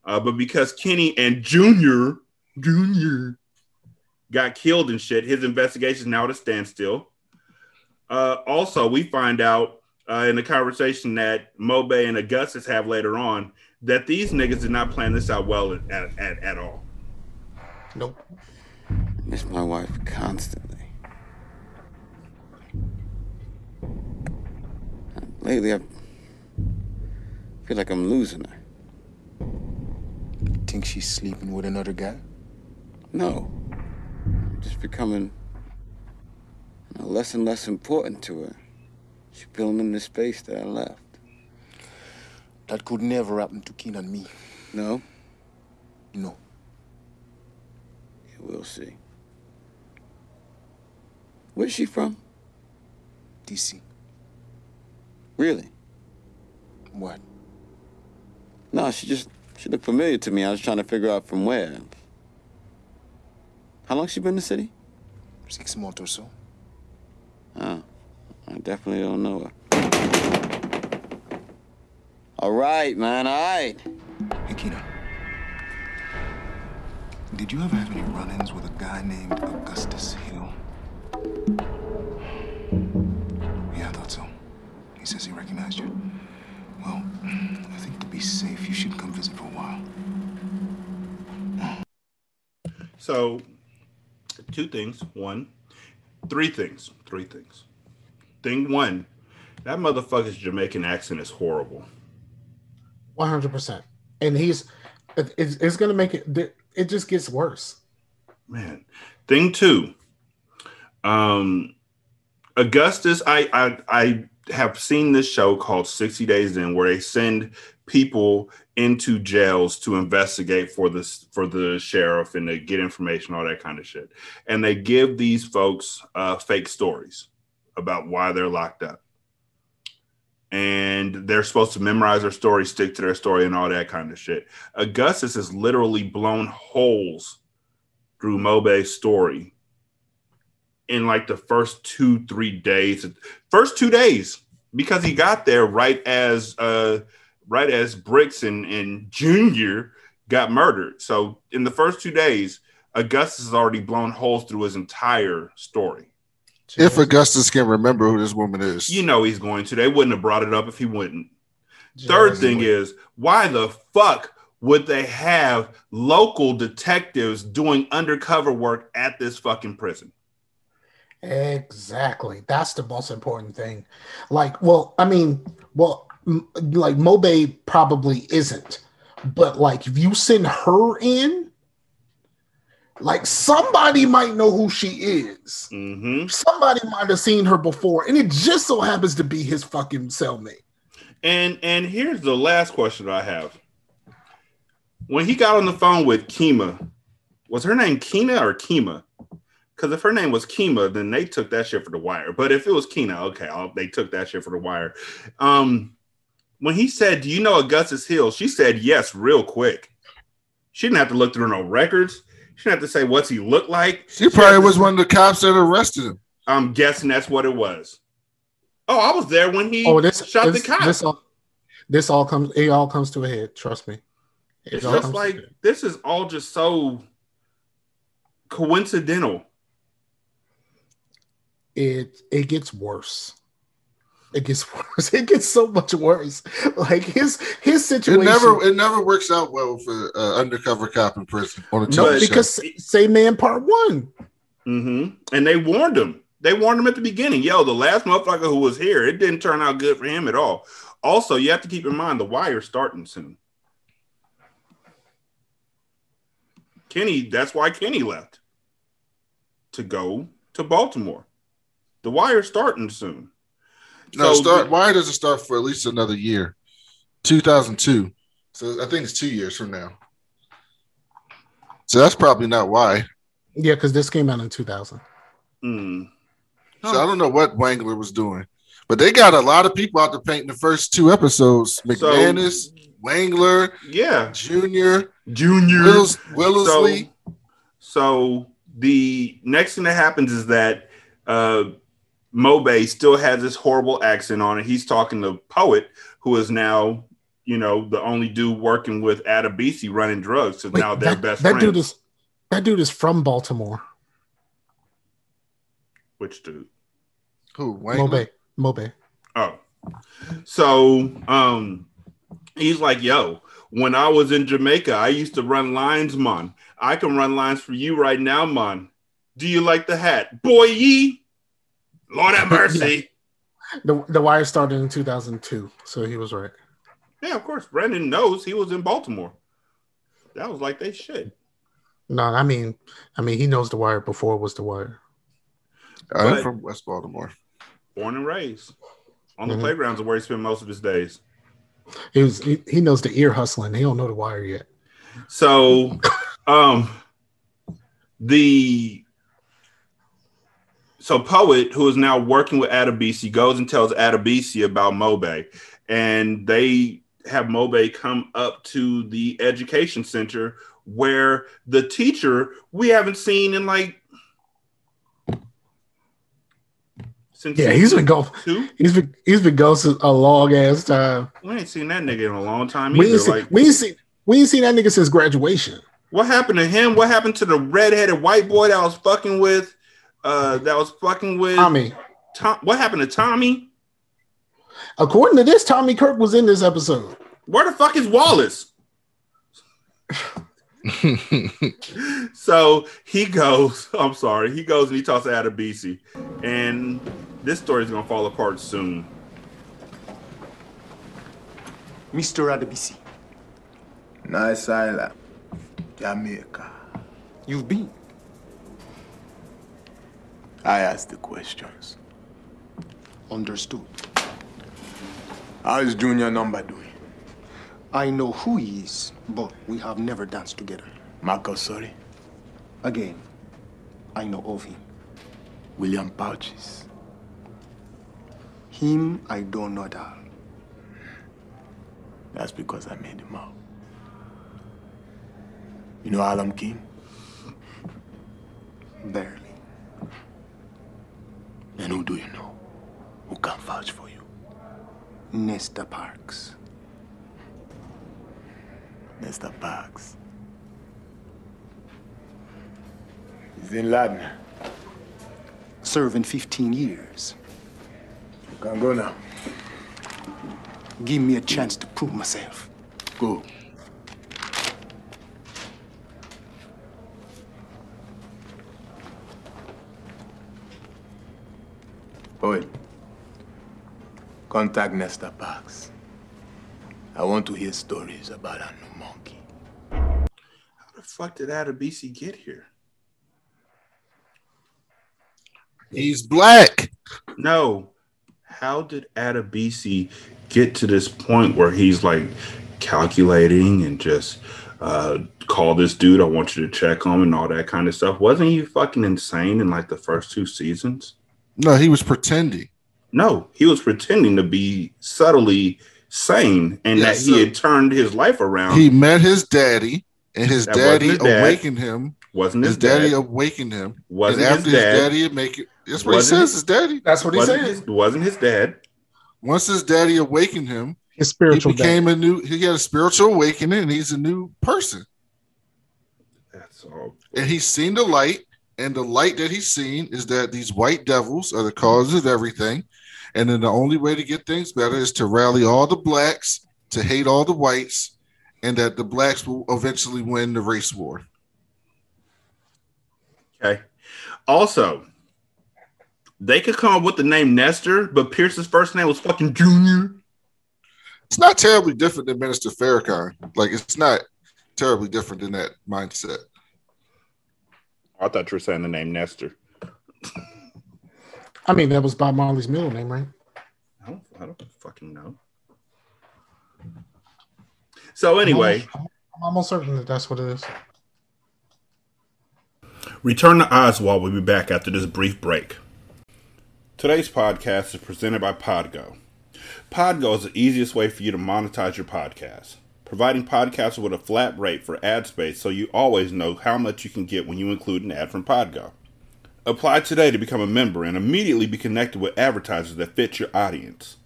Uh, but because Kenny and Junior, Junior, got killed and shit, his investigation is now at a standstill. Uh, also, we find out uh, in the conversation that Mobe and Augustus have later on that these niggas did not plan this out well at, at, at all. Nope. Miss my wife constantly. Lately, I feel like I'm losing her. Think she's sleeping with another guy? No, I'm just becoming you know, less and less important to her. She's filling in the space that I left. That could never happen to Keen and me. No, No. we'll see. Where's she from? DC. Really? What? No, she just she looked familiar to me. I was trying to figure out from where. How long she been in the city? Six months or so. Oh, I definitely don't know her. All right, man. All right. Hey, Keenan. Did you ever have any run-ins with a guy named Augustus Hill? Yeah, I thought so. He says he recognized you. Well, I think to be safe, you should come visit for a while. So, two things. One, three things. Three things. Thing one, that motherfucker's Jamaican accent is horrible. One hundred percent. And he's it's, it's gonna make it. It just gets worse. Man. Thing two, um, Augustus. I I I have seen this show called 60 Days In, where they send people into jails to investigate for this for the sheriff and to get information, all that kind of shit. And they give these folks uh, fake stories about why they're locked up. And they're supposed to memorize their story, stick to their story, and all that kind of shit. Augustus has literally blown holes through Mobe's story in like the first two, three days. First two days, because he got there right as uh right as Bricks and, and Junior got murdered. So in the first two days, Augustus has already blown holes through his entire story. If Augustus can remember who this woman is, You know he's going to. They wouldn't have brought it up if he wouldn't. Third thing is, why the fuck would they have local detectives doing undercover work at this fucking prison? Exactly. That's the most important thing. Like, well, I mean, well, m- like Mobe probably isn't, but like if you send her in, like somebody might know who she is. Mm-hmm. Somebody might have seen her before, and it just so happens to be his fucking cellmate. And and here's the last question I have. When he got on the phone with Kima, was her name Kina or Kima? Because if her name was Kima, then they took that shit for the wire. But if it was Kina, okay, I'll, they took that shit for the wire. Um, when he said, "Do you know Augustus Hill?" She said yes, real quick. She didn't have to look through no records. She didn't have to say what's he looked like. she probably was one of the cops that arrested him. I'm guessing that's what it was. Oh, I was there when he Oh, this shot this, the cop. This all, this all comes. It all comes to a head. Trust me. It It's just like this is all just so coincidental. It it gets worse. It gets [laughs] worse. It gets so much worse. Like his his situation. It situation. never it never works out well for uh, undercover cop in prison on a no, TV show. because say man part one. hmm And they warned him. They warned him at the beginning. Yo, the last motherfucker who was here, it didn't turn out good for him at all. Also, you have to keep in mind the wire's starting soon. Kenny, that's why Kenny left to go to Baltimore. The wire's starting soon. No, So start. the- Why does it start for at least another year? 2002. So I think it's two years from now. So that's probably not why. Yeah, because this came out in 2000. Mm. So I don't know what Wangler was doing, but they got a lot of people out to paint in the first two episodes. McManus, Wangler, Yeah, Junior, Junior Wills, Willisley. So, so the next thing that happens is that uh Mobe still has this horrible accent on it. He's talking to Poet, who is now, you know, the only dude working with Adebisi running drugs. So Wait, now they're that, best that friends. dude is that dude is from Baltimore. Which dude? Who? Mobe. Mobe. Oh. So um he's like, yo, when I was in Jamaica, I used to run lines, man. I can run lines for you right now, man. Do you like the hat? Boy ye. Lord have [laughs] mercy. The the wire started in 2002, so he was right. yeah. of course. Brendan knows he was in Baltimore. That was like they should. No, I mean, I mean, he knows the wire before it was the wire. I'm But- from West Baltimore. Born and raised. On the Mhm. playgrounds are where he spent most of his days. He was he, he knows the ear hustling. He don't know the wire yet. So, [laughs] um, the so poet who is now working with Adebisi goes and tells Adebisi about Mobe, and they have Mobe come up to the education center where the teacher we haven't seen in like since Yeah, he's been gone. two. He's been he's been gone since a long ass time. We ain't seen that nigga in a long time We either. ain't, see, like, we ain't seen we ain't seen that nigga since graduation. What happened to him? What happened to the redheaded white boy that I was fucking with uh that was fucking with Tommy. Tom, what happened to Tommy? According to this, Tommy Kirk was in this episode. Where the fuck is Wallace? [laughs] so he goes, [laughs] I'm sorry, he goes and he talks to Adebisi. And this story is gonna fall apart soon. Mr. Adebisi, Nice island. Jamaica. you've been. I ask the questions. Understood. How is Junior number doing? I know who he is, but we have never danced together. Marco sorry. Again, I know of him. William Pouches. Him, I don't know at all. That's because I made him up. You know Alam King? Barely. And who do you know? Who can vouch for you? Nesta Parks. Mr. Parks. He's in Laden. Serving 15 years. You can go now. Give me a chance to prove myself. Go. Contact Nesta Parks. I want to hear stories about a new monkey. How the fuck did Adebisi get here? He's black. No. How did Adebisi get to this point where he's like calculating and just uh call this dude, I want you to check him and all that kind of stuff? Wasn't he fucking insane in like the first two seasons? No, he was pretending. No, he was pretending to be subtly sane and Yeah, that so- he had turned his life around. He met his daddy, and his That daddy his dad. awakened him. wasn't His his, daddy dad. awakened him. Wasn't and his dad. his daddy had make it. That's what he Wasn't says. his- His daddy. That's what he wasn't wasn't his dad. Once his daddy awakened him, His he spiritual became a new. He had a spiritual awakening, and he's a new person. That's all. And he's seen the light, and the light that he's seen is that these white devils are the cause of everything. And then the only way to get things better is to rally all the blacks to hate all the whites, and that the blacks will eventually win the race war. Okay. Also, They could come up with the name Nestor, but Pierce's first name was fucking Junior. It's not terribly different than Minister Farrakhan. Like it's not terribly different than that mindset. I thought you were saying the name Nestor. [laughs] I mean, that was Bob Marley's middle name, right? I don't, I don't fucking know. So anyway, I'm almost certain that that's what it is. Return to Oswald We'll be back after this brief break. Today's podcast is presented by Podgo. Podgo is the easiest way for you to monetize your podcast, providing podcasters with a flat rate for ad space so you always know how much you can get when you include an ad from Podgo. Apply today to become a member and immediately be connected with advertisers that fit your audience.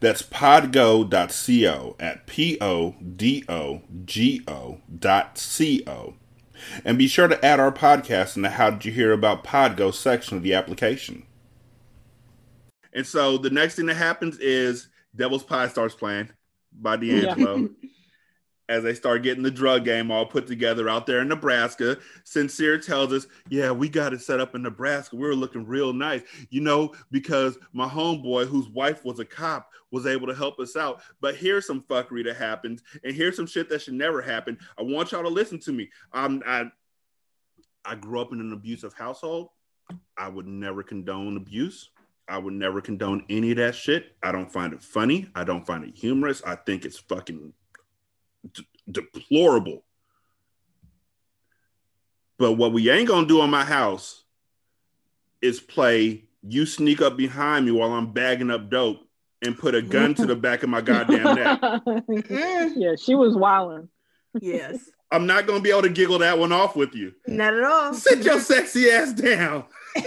That's podgo.co at P O D O G O dot C O. And be sure to add our podcast in the How Did You Hear About Podgo section of the application. And so the next thing that happens is Devil's Pie starts playing by D'Angelo. [laughs] As they start getting the drug game all put together out there in Nebraska, Sincere tells us, Yeah, we got it set up in Nebraska. We were looking real nice, you know, because my homeboy, whose wife was a cop, was able to help us out. But here's some fuckery that happens, and here's some shit that should never happen. I want y'all to listen to me. Um, I, I grew up in an abusive household. I would never condone abuse. I would never condone any of that shit. I don't find it funny. I don't find it humorous. I think it's fucking d- deplorable. But what we ain't gonna do in my house is play you sneak up behind me while I'm bagging up dope and put a gun to the back of my goddamn neck. [laughs] yeah, she was wilding. Yes. [laughs] I'm not gonna be able to giggle that one off with you. Not at all. Sit your sexy ass down. [laughs]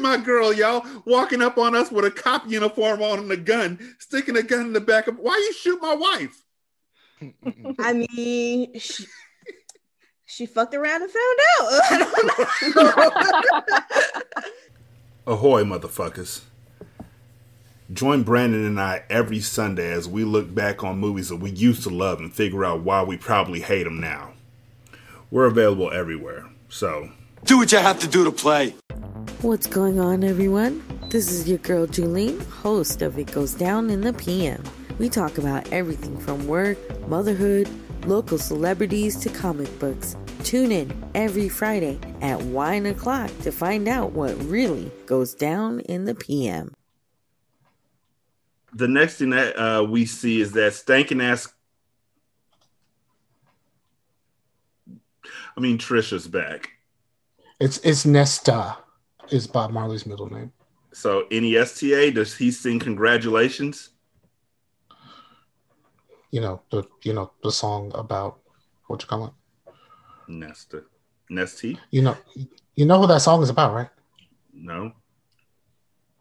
Look at my girl, y'all, walking up on us with a cop uniform on and a gun, sticking a gun in the back of. Why you shoot my wife? [laughs] I mean, she, she fucked around and found out. [laughs] I don't. Ahoy, motherfuckers. Join Brandon and I every Sunday as we look back on movies that we used to love and figure out why we probably hate them now. We're available everywhere, so. Do what you have to do to play. What's going on, everyone? This is your girl Julene, host of It Goes Down in the PM. We talk about everything from work, motherhood, local celebrities to comic books. Tune in every Friday at 1 o'clock to find out what really goes down in the PM. The next thing that uh, we see is that stankin' ass. I mean, Trisha's back. It's it's Nesta is Bob Marley's middle name. So N-E-S-T-A, does he sing congratulations? You know the you know the song about what you call it. Nesta. Nesty? You know you know who that song is about, right? No.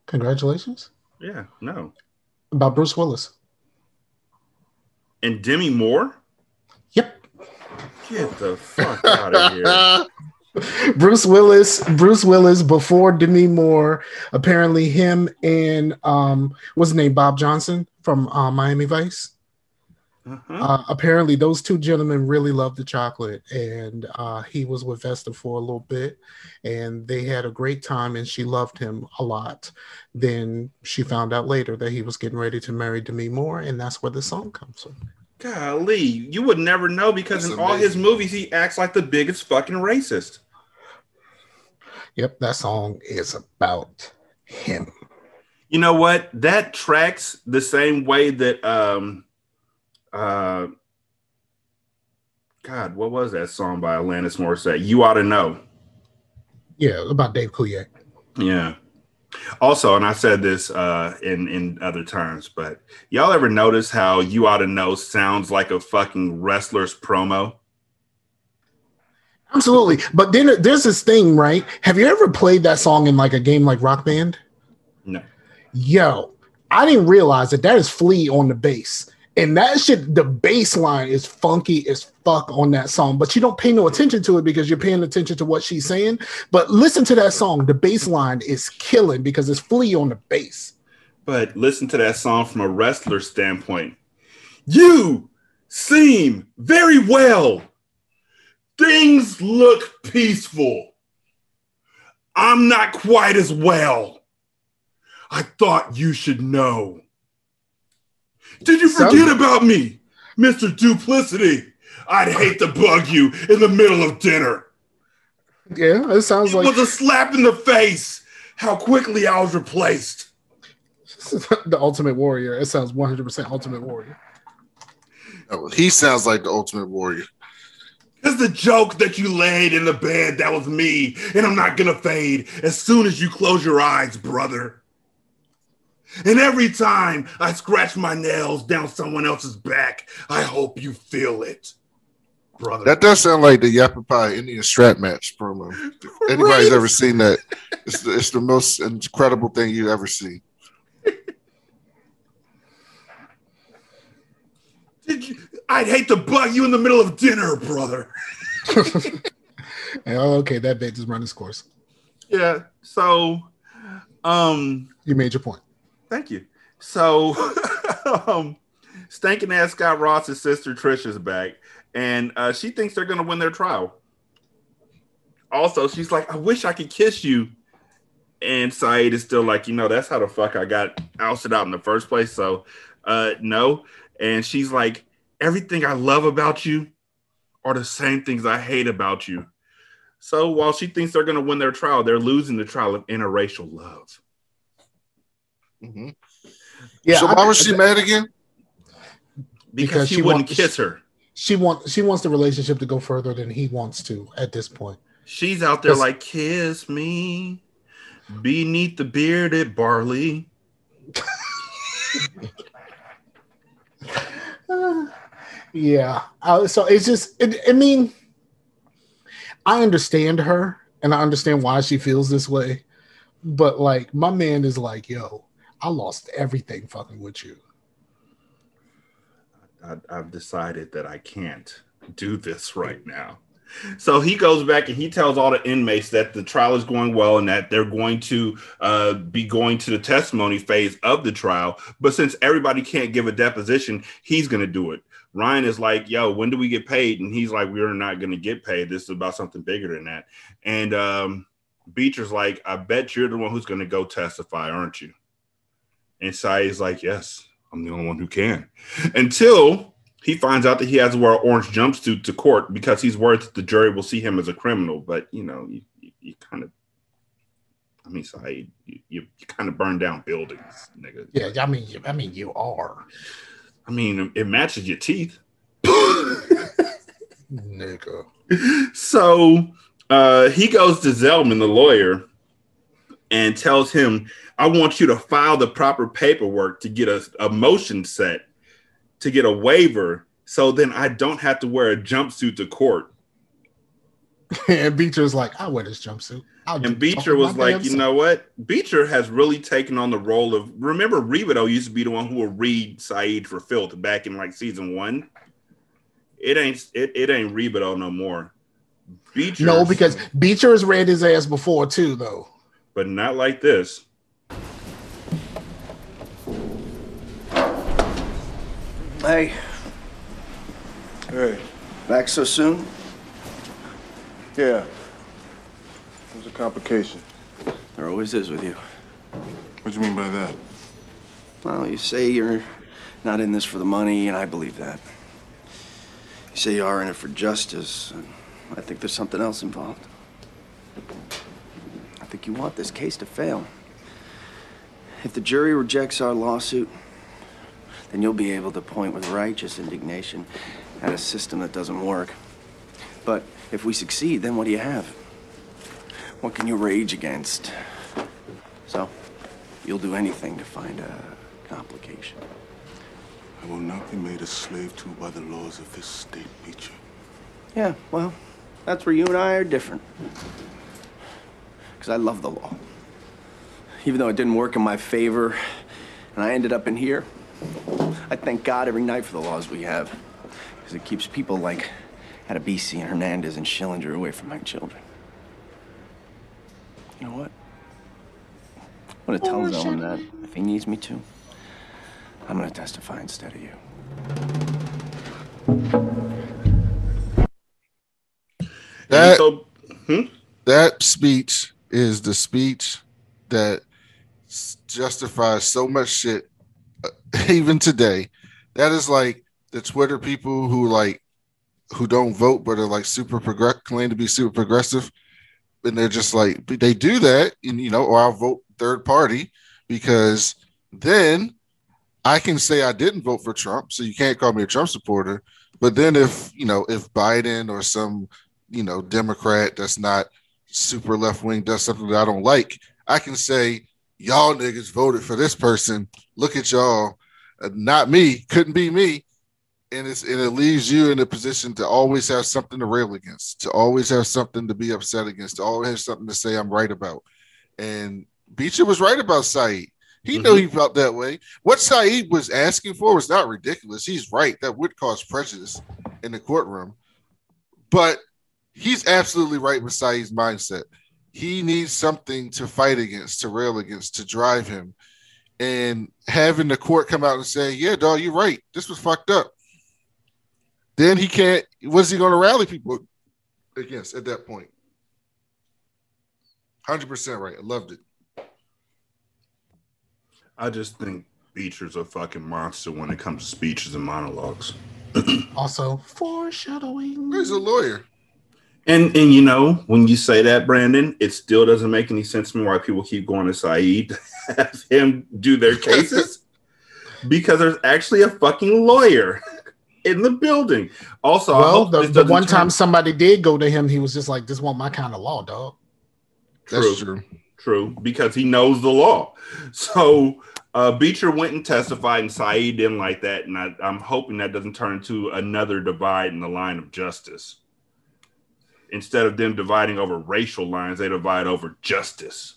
Congratulations. Yeah, no. About Bruce Willis. And Demi Moore? Yep. Get the fuck out of here. [laughs] Bruce Willis, Bruce Willis before Demi Moore, apparently him and um what's his name, Bob Johnson from uh, Miami Vice. Uh-huh. Uh, apparently, those two gentlemen really loved the chocolate, and uh, he was with Vesta for a little bit, and they had a great time, and she loved him a lot. Then she found out later that he was getting ready to marry Demi Moore, and that's where the song comes from. Golly, you would never know because That's in all his movies he acts like the biggest fucking racist. Yep, that song is about him. You know what? That tracks the same way that um uh God, what was that song by Alanis Morissette? You ought to know. Yeah, about Dave Coulier. Yeah. Also, and I said this uh, in in other times, but y'all ever notice how "You Ought to Know" sounds like a fucking wrestler's promo? Absolutely. But then there's this thing, right? Have you ever played that song in like a game like Rock Band? No. Yo, I didn't realize that that is Flea on the bass. And that shit, the bass line is funky as fuck on that song, but you don't pay no attention to it because you're paying attention to what she's saying. But listen to that song. The bass line is killing because it's Flea on the bass. But listen to that song from a wrestler standpoint. You seem very well. Things look peaceful. I'm not quite as well. I thought you should know. Did you forget Sounds- about me, Mr. Duplicity? I'd hate to bug you in the middle of dinner. Yeah, it sounds It like was a slap in the face how quickly I was replaced. the Ultimate Warrior. It sounds 100% Ultimate Warrior. Oh, He sounds like the ultimate warrior. It's the joke that you laid in the bed. That was me. And I'm not to fade as soon as you close your eyes, brother. And every time I scratch my nails down someone else's back, I hope you feel it, brother. That does sound like the Yappa Indian strap match promo. [laughs] Anybody's ever seen that? It's the, it's the most incredible thing you ever see. Did you, I'd hate to bug you in the middle of dinner, brother. [laughs] Oh, okay, that bet just run its course. Yeah. So, um, You made your point. Thank you. So, [laughs] um, stinking ass Scott Ross's sister Trisha's back, and uh, she thinks they're gonna win their trial. Also, she's like, "I wish I could kiss you," and Saeed is still like, "You know, that's how the fuck I got ousted out in the first place." So, uh, no. And she's like, "Everything I love about you are the same things I hate about you." So while she thinks they're gonna win their trial, they're losing the trial of interracial love. Mm-hmm. Yeah, so I- why was she mad again? Because, Because he she wouldn't wants- kiss her. She wants she wants the relationship to go further than he wants to at this point. She's out there like, kiss me beneath the bearded barley. Yeah. Uh, so it's just, it, I mean, I understand her and I understand why she feels this way. But like, my man is like, yo, I lost everything fucking with you. I, I've decided that I can't do this right now. So he goes back and he tells all the inmates that the trial is going well and that they're going to uh, be going to the testimony phase of the trial. But since everybody can't give a deposition, he's going to do it. Ryan is like, "Yo, when do we get paid?" And he's like, "We're not going to get paid. This is about something bigger than that." And um, Beecher's like, "I bet you're the one who's going to go testify, aren't you?" And Saeed's like, "Yes, I'm the only one who can." Until he finds out that he has to wear an orange jumpsuit to court because he's worried that the jury will see him as a criminal. But you know, you, you, you kind of, I mean, Saeed, you, you, you kind of burn down buildings, nigga. Yeah, I mean, I mean, you are I mean, it matches your teeth. nigga. so uh, he goes to Zellman, the lawyer, and tells him, I want you to file the proper paperwork to get a, a motion set to get a waiver so then I don't have to wear a jumpsuit to court. [laughs] and Beecher's like, I wear this jumpsuit. I'll And Beecher was like, you know what? Beecher has really taken on the role of remember Rebadow used to be the one who would read Saeed for filth back in like season one. It ain't it, it ain't Rebadow no more. Beecher No, because Beecher has read his ass before too, though. but not like this. Hey, Hey, back so soon? Yeah. There's a complication. There always is with you. What do you mean by that? Well, you say you're not in this for the money, and I believe that. You say you are in it for justice, and I think there's something else involved. I think you want this case to fail. If the jury rejects our lawsuit, then you'll be able to point with righteous indignation at a system that doesn't work. But if we succeed, then what do you have? What can you rage against? So, you'll do anything to find a complication. I will not be made a slave to by the laws of this state, Beecher. Yeah, well, that's where you and I are different. Because I love the law. Even though it didn't work in my favor and I ended up in here, I thank God every night for the laws we have. Because it keeps people like Adebisi and Hernandez and Schillinger away from my children. You know what? I'm gonna tell Oh, Zellman that if he needs me to, I'm gonna testify instead of you. That so, that speech is the speech that justifies so much shit, uh, [laughs] even today. That is like the Twitter people who like who don't vote but are like super progress claim to be super progressive, and they're just like they do that, and you know, or I'll vote third party because then I can say I didn't vote for Trump, so you can't call me a Trump supporter. But then if you know if Biden or some you know Democrat that's not super left wing does something that I don't like, I can say y'all niggas voted for this person. Look at y'all, Uh, not me. Couldn't be me. And it's and it leaves you in a position to always have something to rail against, to always have something to be upset against, to always have something to say I'm right about. And Beecher was right about Saeed. He knew mm-hmm. he felt that way. What Saeed was asking for was not ridiculous. He's right. That would cause prejudice in the courtroom. But he's absolutely right with Saeed's mindset. He needs something to fight against, to rail against, to drive him. And having the court come out and say, Yeah, dog, you're right. This was fucked up. Then he can't, what's he going to rally people against at that point? 100% right. I loved it. I just think Beecher's a fucking monster when it comes to speeches and monologues. [clears throat] Also, foreshadowing. He's a lawyer. And and you know, when you say that, Brandon, it still doesn't make any sense to me why people keep going to Saeed to have him do their [laughs] cases. because there's actually a fucking lawyer in the building. Also, I Well, hope the, the one turn- time somebody did go to him, he was just like, "This want my kind of law, dog." True. true. True, because he knows the law. So uh, Beecher went and testified, and Saeed didn't like that. And I, I'm hoping that doesn't turn into another divide in the line of justice. Instead of them dividing over racial lines, they divide over justice.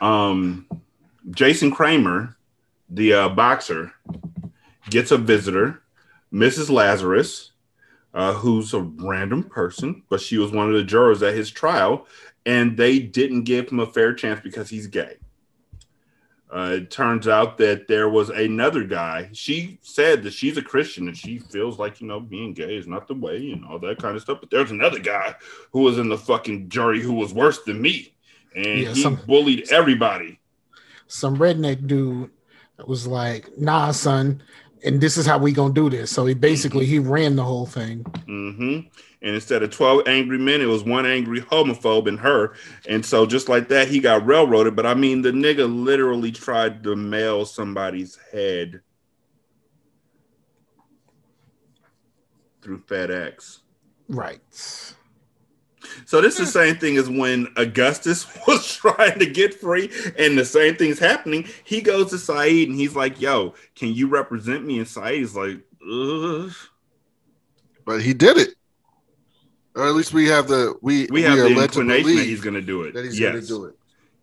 Um, Jason Cramer, the uh, boxer, gets a visitor, Mrs. Lazarus, uh, who's a random person, but she was one of the jurors at his trial, and they didn't give him a fair chance because he's gay. Uh, it turns out that there was another guy. She said that she's a Christian and she feels like, you know, being gay is not the way and all that kind of stuff. But there's another guy who was in the fucking jury who was worse than me. And Yeah, he some- bullied everybody. Some redneck dude that was like, "Nah, son, and this is how we gonna do this." So he basically he ran the whole thing. Mm-hmm. And instead of 12 angry men, it was one angry homophobe in her. And so just like that, he got railroaded. But I mean, the nigga literally tried to mail somebody's head through FedEx. Right. So this is the same thing as when Augustus [laughs] was trying to get free, and the same thing's happening. He goes to Saeed and he's like, "Yo, can you represent me?" And Saeed's like, Ugh. But he did it. Or at least we have the we "We have are the inclination that he's going to do it. that he's yes. going to do it.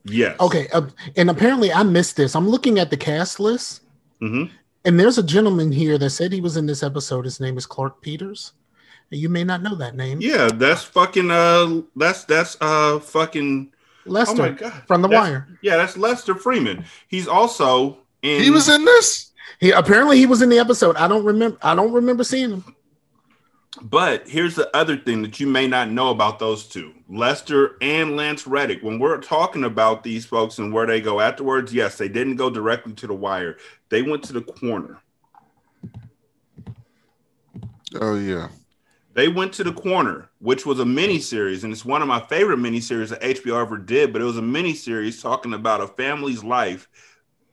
Yes. Okay, uh, and apparently I missed this. I'm looking at the cast list, Mhm. and there's a gentleman here that said he was in this episode. His name is Clarke Peters. You may not know that name. Yeah, that's fucking uh that's that's uh fucking Lester oh my God. from The That's- Wire. Yeah, that's Lester Freamon. He's also in He was in this. He apparently he was in the episode. I don't remember. I don't remember seeing him. But here's the other thing that you may not know about those two, Lester and Lance Reddick. When we're talking about these folks and where they go afterwards, yes, they didn't go directly to the wire. They went to the corner. Oh yeah. They went to the corner, which was a mini series, and it's one of my favorite mini series that HBO ever did. But it was a mini series talking about a family's life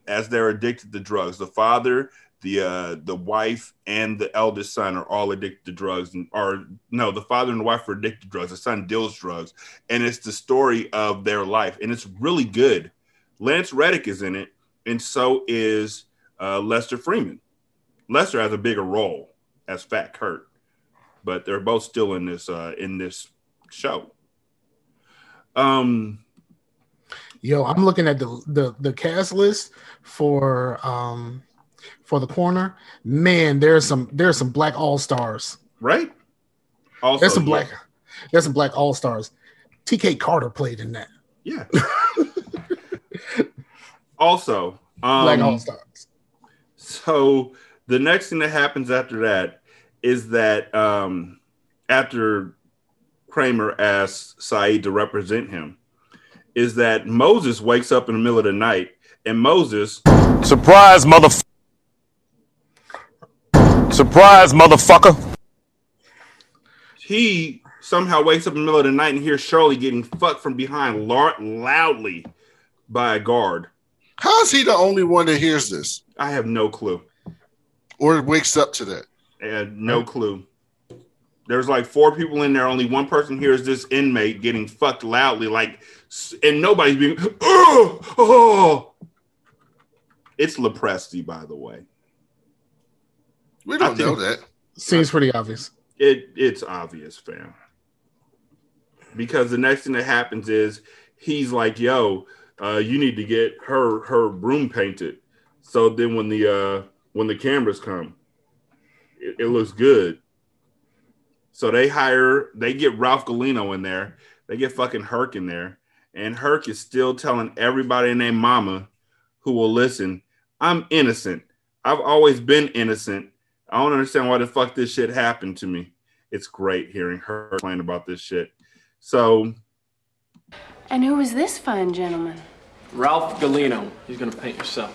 as they're addicted to drugs. The father, the uh, the wife, and the eldest son are all addicted to drugs, and are no, the father and the wife are addicted to drugs. The son deals drugs, and it's the story of their life, and it's really good. Lance Reddick is in it, and so is uh, Lester Freamon. Lester has a bigger role as Fat Curt but they're both still in this uh in this show. Um Yo, I'm looking at the the the cast list for um for the corner. Man, there's some there's some black all stars. right? Also, There's some yeah. black there's some black all stars. TK Carter played in that. Yeah. [laughs] also, um, Black all stars. So the next thing that happens after that is that um, after Cramer asks Saeed to represent him, is that Moses wakes up in the middle of the night, and Moses Surprise, motherfucker. Surprise, motherfucker. he somehow wakes up in the middle of the night and hears Shirley getting fucked from behind lar- loudly by a guard. How is he the only one that hears this I have no clue. or wakes up to that? I had no clue. There's like four people in there. Only one person hears this inmate getting fucked loudly, like, and nobody's being. Oh, oh. It's LoPresti, by the way. We don't know that. Seems pretty obvious. It it's obvious, fam. Because the next thing that happens is he's like, "Yo, uh, you need to get her her room painted." So then when the uh, when the cameras come, it, it looks good. So they hire, they get Ralph Galino in there. They get fucking Herc in there, and Herc is still telling everybody and their mama who will listen, "I'm innocent. I've always been innocent. I don't understand why the fuck this shit happened to me." It's great hearing her complain about this shit. So And who is this fine gentleman? Ralph Galino. He's gonna paint yourself.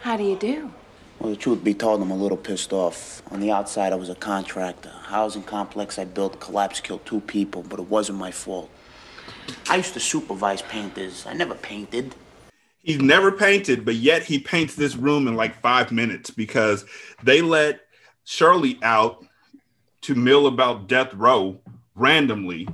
How do you do? Well, the truth be told, I'm a little pissed off. On the outside, I was a contractor. Housing complex I built collapsed, killed two people, but it wasn't my fault. I used to supervise painters. I never painted. he's never painted, but yet he paints this room in like five minutes because they let Shirley out to mill about death row randomly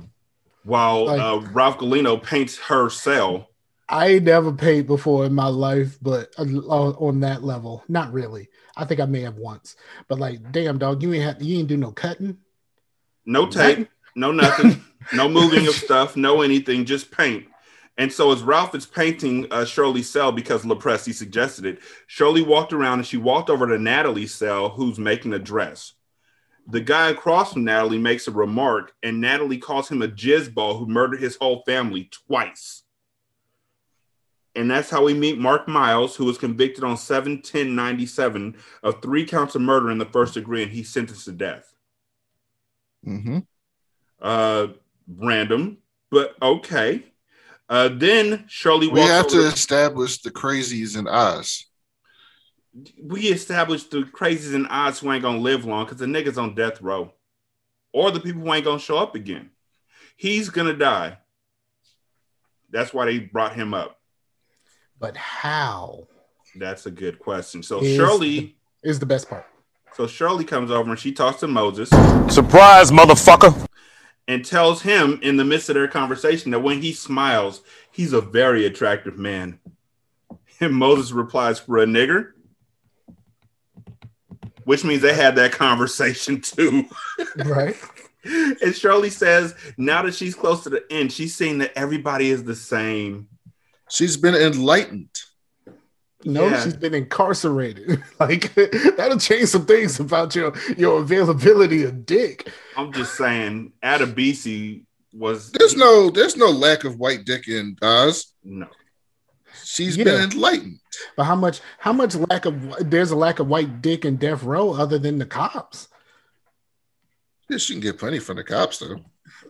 while uh, Ralph Galino paints her cell. I ain't never paid before in my life, but uh, on on that level, not really. I think I may have once, but like, damn dog, you ain't have, you ain't do no cutting. No tape, no nothing, [laughs] no moving of stuff, no anything, just paint. And so as Ralph is painting uh, Shirley's cell because LoPresti suggested it, Shirley walked around and she walked over to Natalie's cell, who's making a dress. The guy across from Natalie makes a remark, and Natalie calls him a jizzball who murdered his whole family twice. And that's how we meet Mark Miles, who was convicted on 7 10 97 of three counts of murder in the first degree, and he's sentenced to death. Mm-hmm. uh random but okay. Uh then shirley We have to establish the crazies in Oz. we established the crazies and odds who ain't gonna live long because the niggas on death row. Or the people who ain't gonna show up again. He's gonna die. That's why they brought him up But how that's a good question so is shirley the, is the best part. so shirley comes over and she talks to moses Surprise, motherfucker. and tells him in the midst of their conversation that when he smiles, he's a very attractive man. And Moses replies, For a nigger? Which means they had that conversation [laughs] too. Right. and Shirley says, now that she's close to the end, she's seeing that everybody is the same. She's been enlightened. No, Yeah. she's been incarcerated. [laughs] like that'll change some things about your your availability of dick. I'm just saying, Adebisi was There's no there's no lack of white dick in Oz. no. She's Yeah. been enlightened. But how much how much lack of there's a lack of white dick in death row other than the cops. Yeah, she can get plenty from the cops though.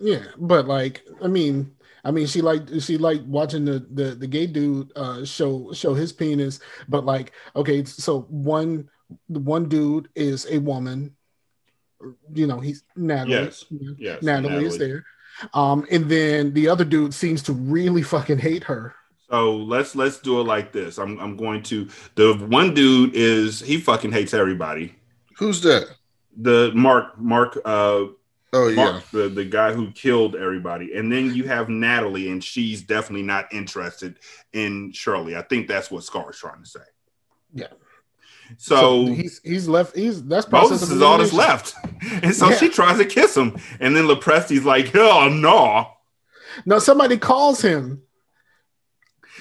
Yeah, but like I mean, I mean she like she like watching the the the gay dude uh show show his penis, but like okay, so one the one dude is a woman. You know, he's Natalie. Yes. Yes, Natalie, is there. Um, and then the other dude seems to really fucking hate her. So let's let's do it like this. I'm I'm going to the one dude is he fucking hates everybody. Who's that? The Mark Mark uh Oh Mark, the, the guy who killed everybody. And then you have Natalie, and she's definitely not interested in Shirley. I think that's what Scar's trying to say. Yeah. So, he's he's left. He's that's Moses is all that's left. [laughs] And so Yeah. she tries to kiss him. And then LoPresti's like, oh no. No, somebody calls him.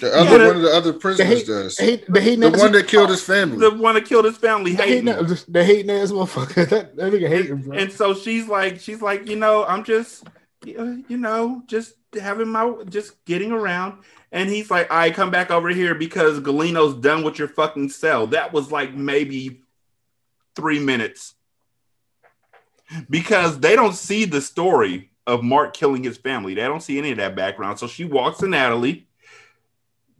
The other Yeah, the- one of the other prisoners hate- does. the hate- the hate the one that killed his family. The one that killed his family The hating hating, him. the hating ass motherfucker. [laughs] That, that nigga hate him, bro. And so she's like, she's like, you know, I'm just, you know, just having my, just getting around. And he's like, I come back over here because Galino's done with your fucking cell. That was like maybe three minutes because they don't see the story of Mark killing his family. They don't see any of that background. So she walks to Natalie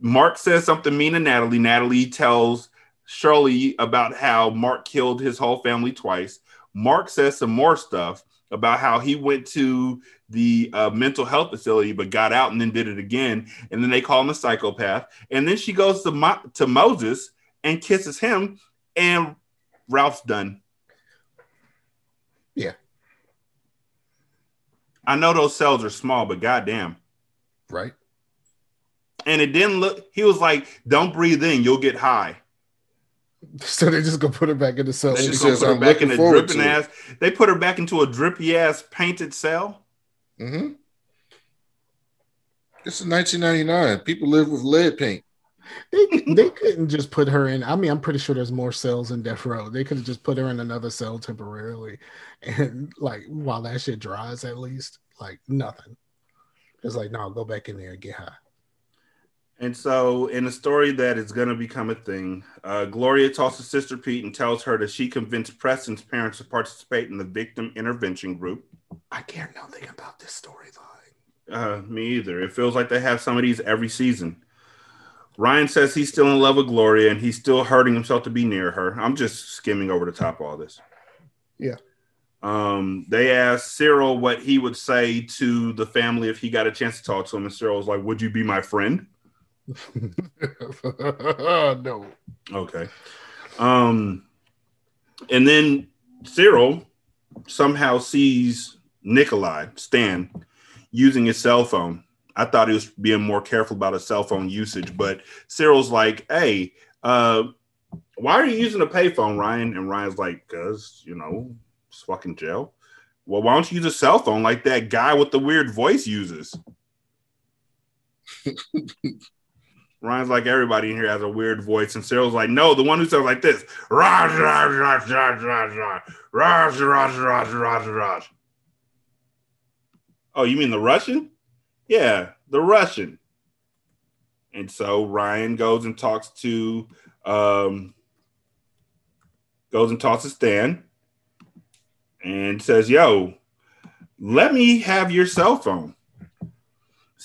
Mark says something mean to Natalie. Natalie tells Shirley about how Mark killed his whole family twice. Mark says some more stuff about how he went to the uh, mental health facility but got out and then did it again. And then they call him a psychopath. And then she goes to, Mo- to Moses and kisses him, and Ralph's done. Yeah. I know those cells are small, but goddamn. Right. And it didn't look, he was like, don't breathe in, you'll get high. So they just gonna put her back in the cell. They just gonna put her "I'm back in a dripping to it." ass. They put her back into a drippy ass painted cell. Mm-hmm. This is 1999. People live with lead paint. They, they couldn't just put her in. I mean, I'm pretty sure there's more cells in death row. They could have just put her in another cell temporarily, and like while that shit dries, at least like nothing. It's like no, go back in there and get high. And so, in a story that is going to become a thing, uh, Gloria talks to Sister Pete and tells her that she convinced Preston's parents to participate in the victim intervention group. I care nothing about this storyline. Uh, me either. It feels like they have some of these every season. Ryan says he's still in love with Gloria and he's still hurting himself to be near her. I'm just skimming over the top of all this. Yeah. Um, they asked Cyril what he would say to the family if he got a chance to talk to him, and Cyril was like, "Would you be my friend?" [laughs] no. Okay. Um, and then Cyril somehow sees Nikolai Stan using his cell phone. I thought he was being more careful about his cell phone usage, but Cyril's like, "Hey, uh, why are you using a payphone, Ryan?" And Ryan's like, "Cause you know, it's fucking jail." Well, why don't you use a cell phone like that guy with the weird voice uses? [laughs] Ryan's like everybody in here has a weird voice, and Cyril's like, no, the one who sounds like this. Raj, Raj, Raj, Raj, Raj, Raj, Raj, Raj, Raj, Raj. Oh, you mean the Russian? Yeah, the Russian. And so Ryan goes and talks to um goes and talks to Stan and says, Yo, let me have your cell phone.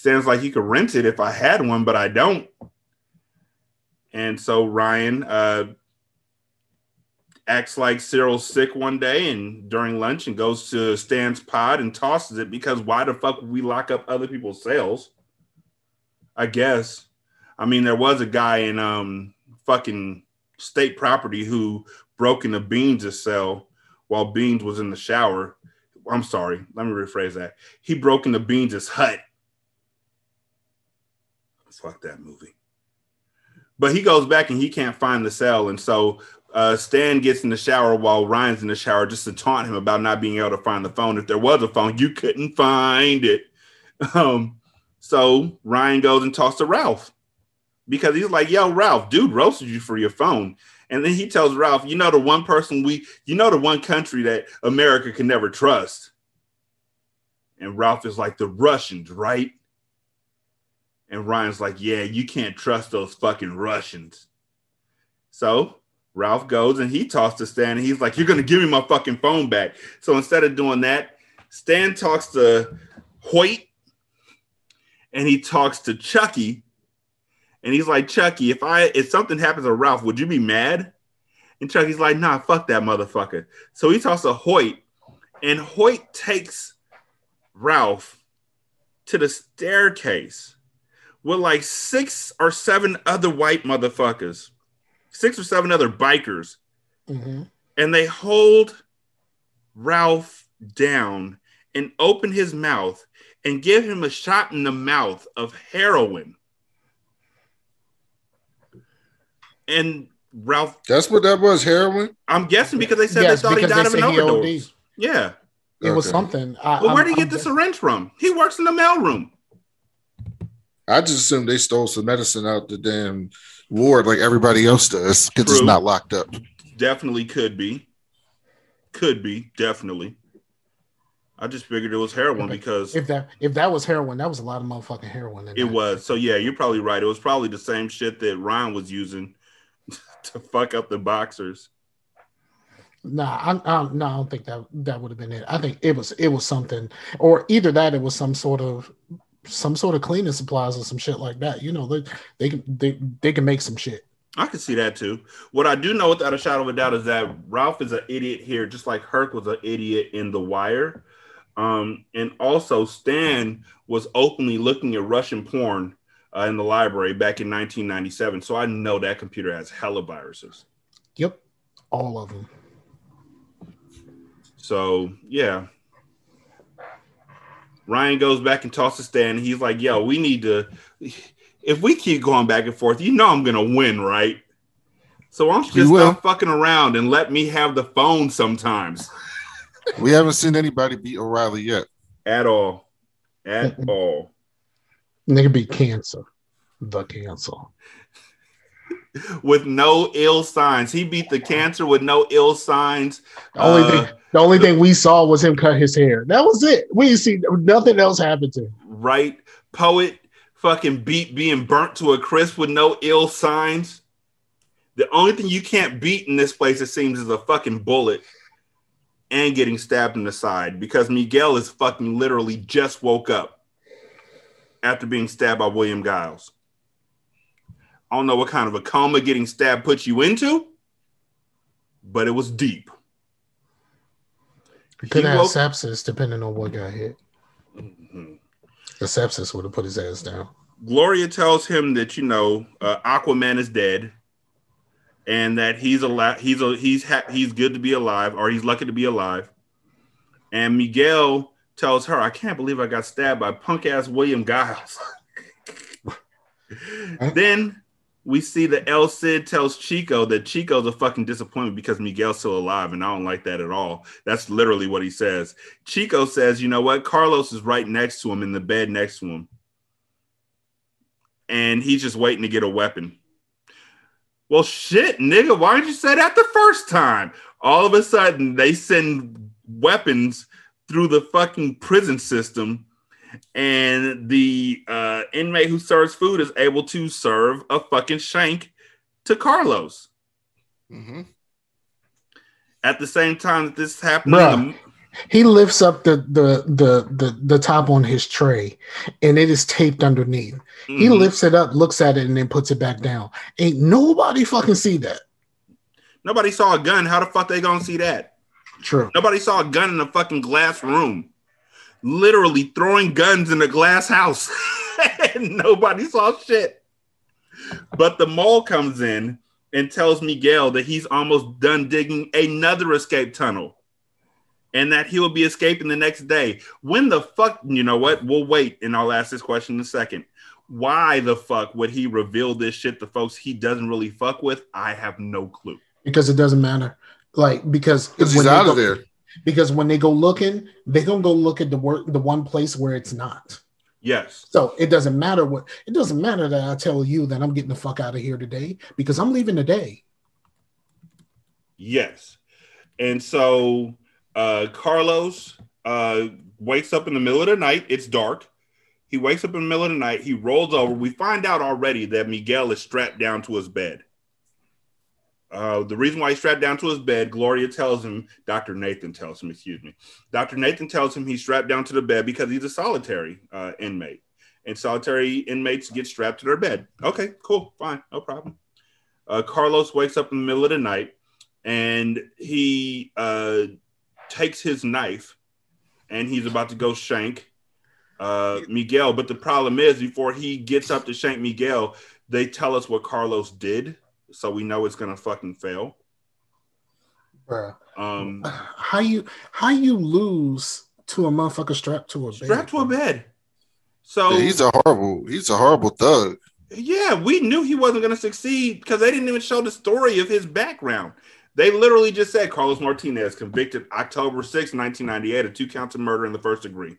Stan's like, you could rent it if I had one, but I don't. And so Ryan uh, acts like Cyril's sick one day and during lunch and goes to Stan's pod and tosses it because why the fuck would we lock up other people's cells? I guess. I mean, there was a guy in um fucking state property who broke into Beans' cell while Beans was in the shower. I'm sorry, let me rephrase that. He broke into Beans' hut fuck that movie. But he goes back and he can't find the cell, and so uh, Stan gets in the shower while Ryan's in the shower just to taunt him about not being able to find the phone. If there was a phone, you couldn't find it. [laughs] Um, so Ryan goes and talks to Ralph because he's like, "Yo, Ralph, dude roasted you for your phone." And then he tells Ralph, "You know the one person we, you know the one country that America can never trust." And Ralph is like, "The Russians, right?" And Ryan's like, yeah, you can't trust those fucking Russians. So Ralph goes and he talks to Stan and he's like, you're going to give me my fucking phone back. So instead of doing that, Stan talks to Hoyt and he talks to Chucky. And he's like, Chucky, if I if something happens to Ralph, would you be mad? And Chucky's like, nah, fuck that motherfucker. So he talks to Hoyt, and Hoyt takes Ralph to the staircase with like six or seven other white motherfuckers, six or seven other bikers, Mm-hmm. and they hold Ralph down and open his mouth and give him a shot in the mouth of heroin. And Ralph, That's what that was, heroin? I'm guessing because they said Yes, they thought he died of an said he overdose. Yeah. It was something. I, Well, where did he get I'm the syringe from? He works in the mailroom. I just assumed they stole some medicine out the damn ward like everybody else does because it's not locked up. Definitely could be. Could be, definitely. I just figured it was heroin because If that if that was heroin, that was a lot of motherfucking heroin. It that. was. So yeah, you're probably right. It was probably the same shit that Ryan was using [laughs] to fuck up the boxers. Nah, I, I, no, I don't think that that would have been it. I think it was it was something, or either that, it was some sort of some sort of cleaning supplies or some shit like that. You know, they they can they, they can make some shit. I can see that too. What I do know without a shadow of a doubt is that Ralph is an idiot here, just like Herc was an idiot in The Wire. Um, and also, Stan was openly looking at Russian porn uh, in the library back in 1997. So I know that computer has hella viruses. Yep, all of them. So yeah. Ryan goes back and talks to Stan. He's like, "Yo, we need to. If we keep going back and forth, you know I'm gonna win, right? So why don't you You just will. stop fucking around and let me have the phone sometimes We haven't seen anybody beat O'Reily yet. at all, at [laughs] all. Nigga be cancer, the cancer. With no ill signs, he beat the cancer with no ill signs. The only Uh, thing, the only thing we saw was him cut his hair. That was it. We didn't see nothing else happened to him. right? Poet fucking beat being burnt to a crisp with no ill signs. The only thing you can't beat in this place, it seems, is a fucking bullet and getting stabbed in the side because Miguel is fucking literally just woke up after being stabbed by William Giles. I don't know what kind of a coma getting stabbed puts you into, but it was deep. He could He have woke- sepsis depending on what got hit. Mm-hmm. The sepsis would have put his ass down. Gloria tells him that you know uh, Aquaman is dead, and that he's alive. He's a, he's ha- he's good to be alive, or he's lucky to be alive. And Miguel tells her, "I can't believe I got stabbed by punk ass William Giles." then we see that El Cid tells Chico that Chico's a fucking disappointment because Miguel's still alive, and I don't like that at all. That's literally what he says. Chico says, "You know what? Carlos is right next to him in the bed next to him." and he's just waiting to get a weapon. Well, shit, nigga, why didn't you say that the first time? All of a sudden, they send weapons through the fucking prison system, and the uh, inmate who serves food is able to serve a fucking shank to Carlos. Mm-hmm. At the same time that this is happening, Bruh. He lifts up the, the the the the top on his tray, and it is taped underneath. He Mhm. lifts it up, looks at it, and then puts it back down. Ain't nobody fucking see that. nobody saw a gun. How the fuck they gonna see that? True. Nobody saw a gun in a fucking glass room. Literally throwing guns in a glass house. [laughs] and nobody saw shit. But the mole comes in and tells Miguel that he's almost done digging another escape tunnel. And that he will be escaping the next day. When the fuck, you know what? We'll wait and I'll ask this question in a second. Why the fuck would he reveal this shit to folks he doesn't really fuck with? I have no clue. because it doesn't matter. Like because when he's they out of go- there. Because when they go looking, they gonna go look at the work, the one place where it's not. Yes. So it doesn't matter what. It doesn't matter that I tell you that I'm getting the fuck out of here today because I'm leaving today. Yes. And so uh, Carlos uh, wakes up in the middle of the night. It's dark. He wakes up in the middle of the night. He rolls over. We find out already that Miguel is strapped down to his bed. Uh, the reason why he's strapped down to his bed, Gloria tells him, Dr. Nathan tells him, excuse me. Dr. Nathan tells him he's strapped down to the bed because he's a solitary uh, inmate. And solitary inmates get strapped to their bed. Okay, cool, fine, no problem. Uh, Carlos wakes up in the middle of the night and he uh, takes his knife and he's about to go shank uh, Miguel. But the problem is, before he gets up to shank Miguel, they tell us what Carlos did, so we know it's gonna fucking fail. Bruh. Um, How you how you lose to a motherfucker strapped to a bed? strapped to a bed. So Yeah, he's a horrible. He's a horrible thug. Yeah, we knew he wasn't going to succeed because they didn't even show the story of his background. They literally just said Carlos Martinez convicted October 6, 1998 of two counts of murder in the first degree.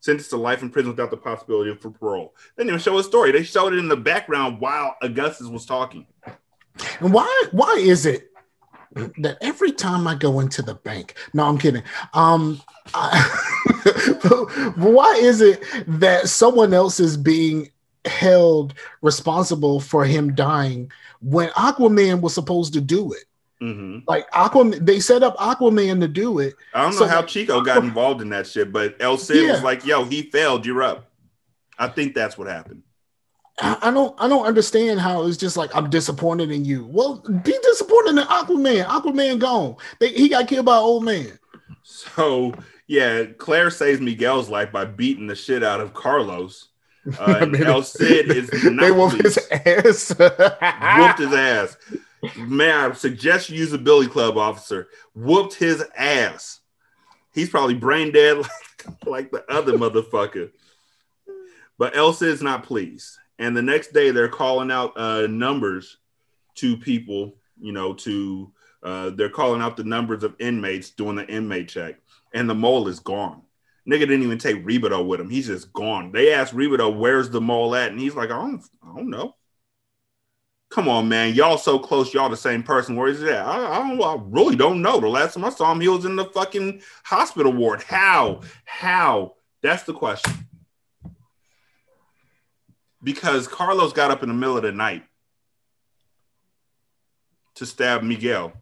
Sentenced to life in prison without the possibility of parole. They didn't even show a story. They showed it in the background while Augustus was talking. And why why is it that every time I go into the bank, no, I'm kidding. Um, I, [laughs] why is it that someone else is being held responsible for him dying when Aquaman was supposed to do it? Mhm. Like Aquaman, they set up Aquaman to do it. I don't know So, how like, Chico got involved in that shit, but El Cid was like, yo, he failed, you're up. I think that's what happened. I I don't I don't understand how it's just like I'm disappointed in you. Well, be disappointed in Aquaman. Aquaman gone. They, he got killed by an old man. So yeah, Claire saves Miguel's life by beating the shit out of Carlos. [laughs] Uh, and Man, El Cid is not they [laughs] whooped his ass. whooped his ass. Man, I suggest you use a Billy Club officer. Whooped his ass. He's probably brain dead like, [laughs] like the other motherfucker. But El Cid's not pleased. And the next day they're calling out uh, numbers to people, you know, to uh, they're calling out the numbers of inmates doing the inmate check. And the mole is gone. Nigga didn't even take Rebadow with him. He's just gone. They asked Rebadow, where's the mole at? And he's like, I don't, I don't know. Come on, man. Y'all so close. Y'all the same person. Where is he at? I, I don't I really don't know. The last time I saw him, he was in the fucking hospital ward. How? How? That's the question. Because Carlos got up in the middle of the night to stab Miguel.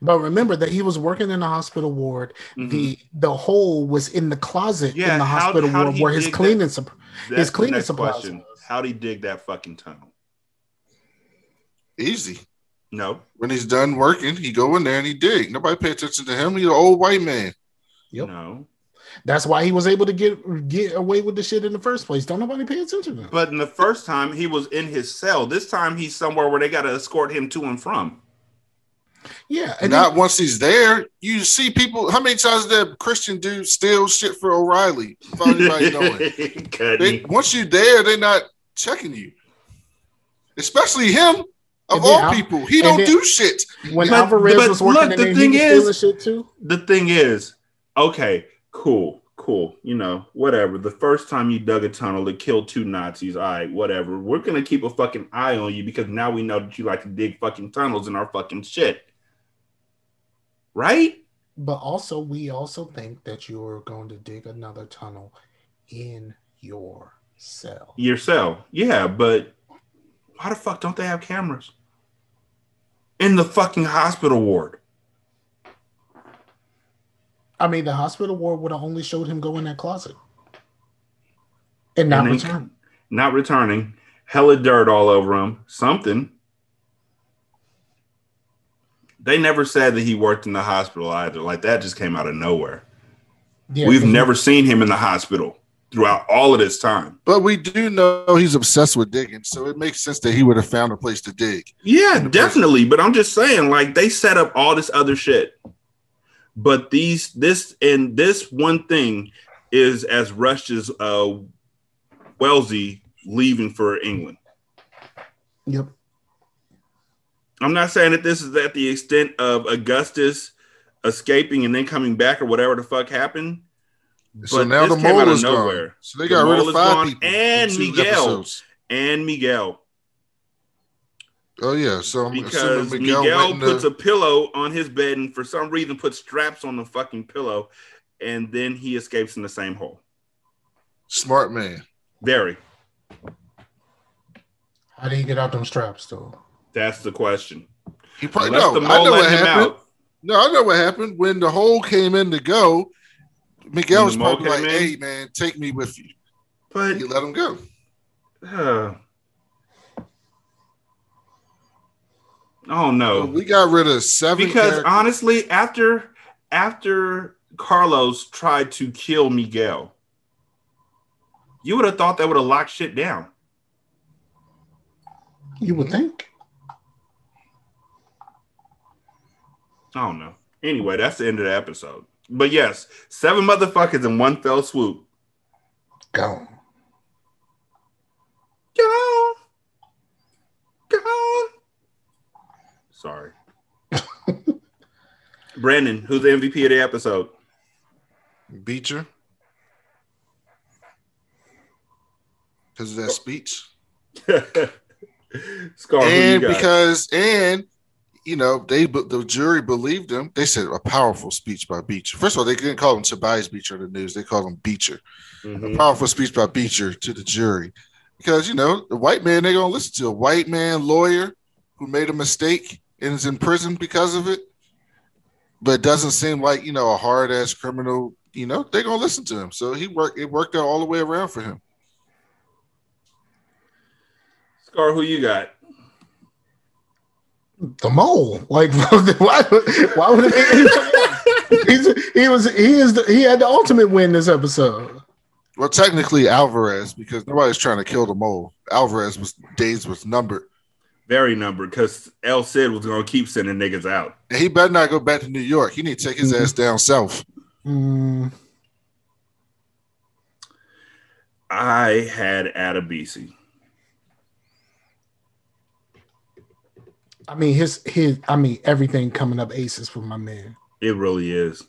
But remember that he was working in the hospital ward. The the hole was in the closet Mm-hmm. Yeah, in the hospital how ward where his cleaning that- supp- his cleaning next supplies. question. How'd he dig that fucking tunnel? Easy. No. When he's done working, he go in there and he dig. Nobody pay attention to him. He's an old white man. Yep. No. That's why he was able to get get away with the shit in the first place. Don't nobody pay attention to him. But in the first time, he was in his cell. This time, he's somewhere where they got to escort him to and from. Yeah, And not once he's there, you see people. How many times did that Christian dude steal shit for O'Reily? Anybody knowing. [laughs] They, once you're there, they're not checking you. Especially him, of all Al- people. He don't then- do shit. When Alvarez was working in there, he was stealing shit too. The thing is, okay, cool, cool. You know, whatever. The first time you dug a tunnel to kill two Nazis, all right, whatever. We're gonna keep a fucking eye on you because now we know that you like to dig fucking tunnels in our fucking shit, right? But also, we also think that you're going to dig another tunnel in your cell. Your cell, yeah, but why the fuck don't they have cameras in the fucking hospital ward? I mean, the hospital ward would have only showed him go in that closet and not And then- return. Not returning. Hella dirt all over him. Something. They never said that he worked in the hospital either. Like that just came out of nowhere. Yeah, We've but he- never seen him in the hospital throughout all of this time. But we do know he's obsessed with digging, so it makes sense that he would have found a place to dig. Yeah, definitely. But I'm just saying, like, they set up all this other shit. But these, this, and this one thing is as rushed as uh, Wellesley leaving for England. Yep. I'm not saying that this is at the extent of Augustus escaping and then coming back or whatever the fuck happened. So But now this the came mole out of is gone. So they The got rid of is five gone, people and Miguel episodes. and Miguel Oh yeah, so I'm because Miguel, Miguel, puts the- a pillow on his bed and for some reason puts straps on the fucking pillow, and then he escapes in the same hole. smart man. Very. How did he get out them straps though? That's the question. He probably Unless no. the I know what happened. out. No, I know what happened when the hole came in to go. Miguel was the probably like, in? "Hey man, take me with you." But he let him go. [sighs] Uh, oh no. We got rid of seven because characters. honestly, after after Carlos tried to kill Miguel, you would have thought that would have locked shit down. You would think. I don't know. Anyway, that's the end of the episode. But yes, seven motherfuckers in one fell swoop. Go. Go. Go. Sorry. Brandon, who's the MVP of the episode? Beecher. Because of that speech. [laughs] Scar, and because and you know they the jury believed him. They said a powerful speech by Beecher. First of all, they didn't call him Tobias Beecher in the news. They called him Beecher. Mhm. A powerful speech by Beecher to the jury because you know the white man they're gonna listen to a white man lawyer who made a mistake and is in prison because of it. But it doesn't seem like you know a hard ass criminal you know, they're gonna listen to him. So he worked. It worked out all the way around for him. Scar, who you got? The mole. Like [laughs] why? Why would it be? He's, he was. He is. The, he had the ultimate win this episode. Well, technically Alvarez, because nobody's trying to kill the mole. Alvarez was days was numbered. Very numbered because El Cid was gonna keep sending niggas out. And he better not go back to New York. He need to take his ass [laughs] down south. Mm, I had Adebisi. I mean, his his. I mean, everything coming up aces for my man. It really is.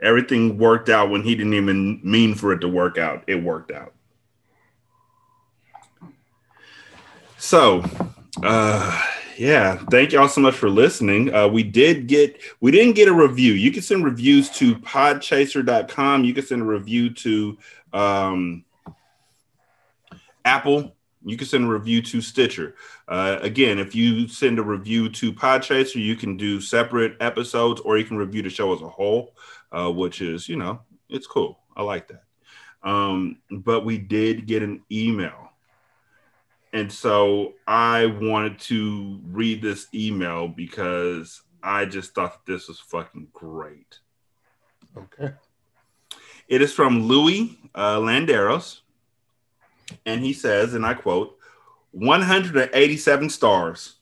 Everything worked out when he didn't even mean for it to work out. It worked out. So, uh, yeah, thank y'all so much for listening. Uh, we did get, we didn't get a review. You can send reviews to podchaser.com. You can send a review to um, Apple. You can send a review to Stitcher. Uh, again, if you send a review to Podchaser, you can do separate episodes or you can review the show as a whole, uh, which is, you know, it's cool. I like that. Um, but we did get an email. And so I wanted to read this email because I just thought that this was fucking great. Okay. It is from Louis uh, Landeros. And he says, and I quote, 187 stars.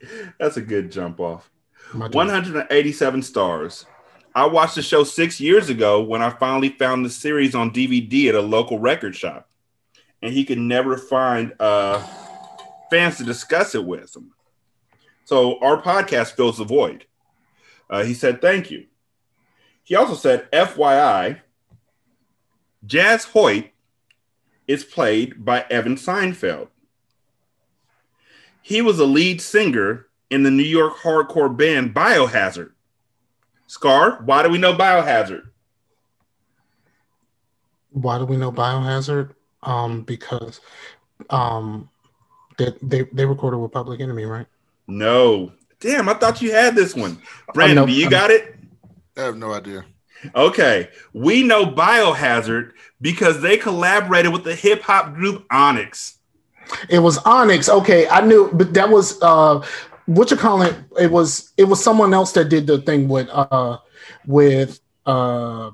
[laughs] That's a good jump off. 187 stars. I watched the show six years ago when I finally found the series on DVD at a local record shop, and he could never find uh, fans to discuss it with him. So our podcast fills the void. Uh, he said, Thank you. He also said, FYI, Jaz Hoyt is played by Evan Seinfeld. He was a lead singer in the New York hardcore band Biohazard. Scar, why do we know Biohazard? Why do we know Biohazard? Um, because um, they they, they recorded with Public Enemy, right? No. Damn, I thought you had this one. Brandon, know- do you I'm- got it? I have no idea. Okay. We know Biohazard because they collaborated with the hip hop group Onyx. It was Onyx. Okay, I knew, but that was uh, what you call it? It was it was someone else that did the thing with uh, with uh,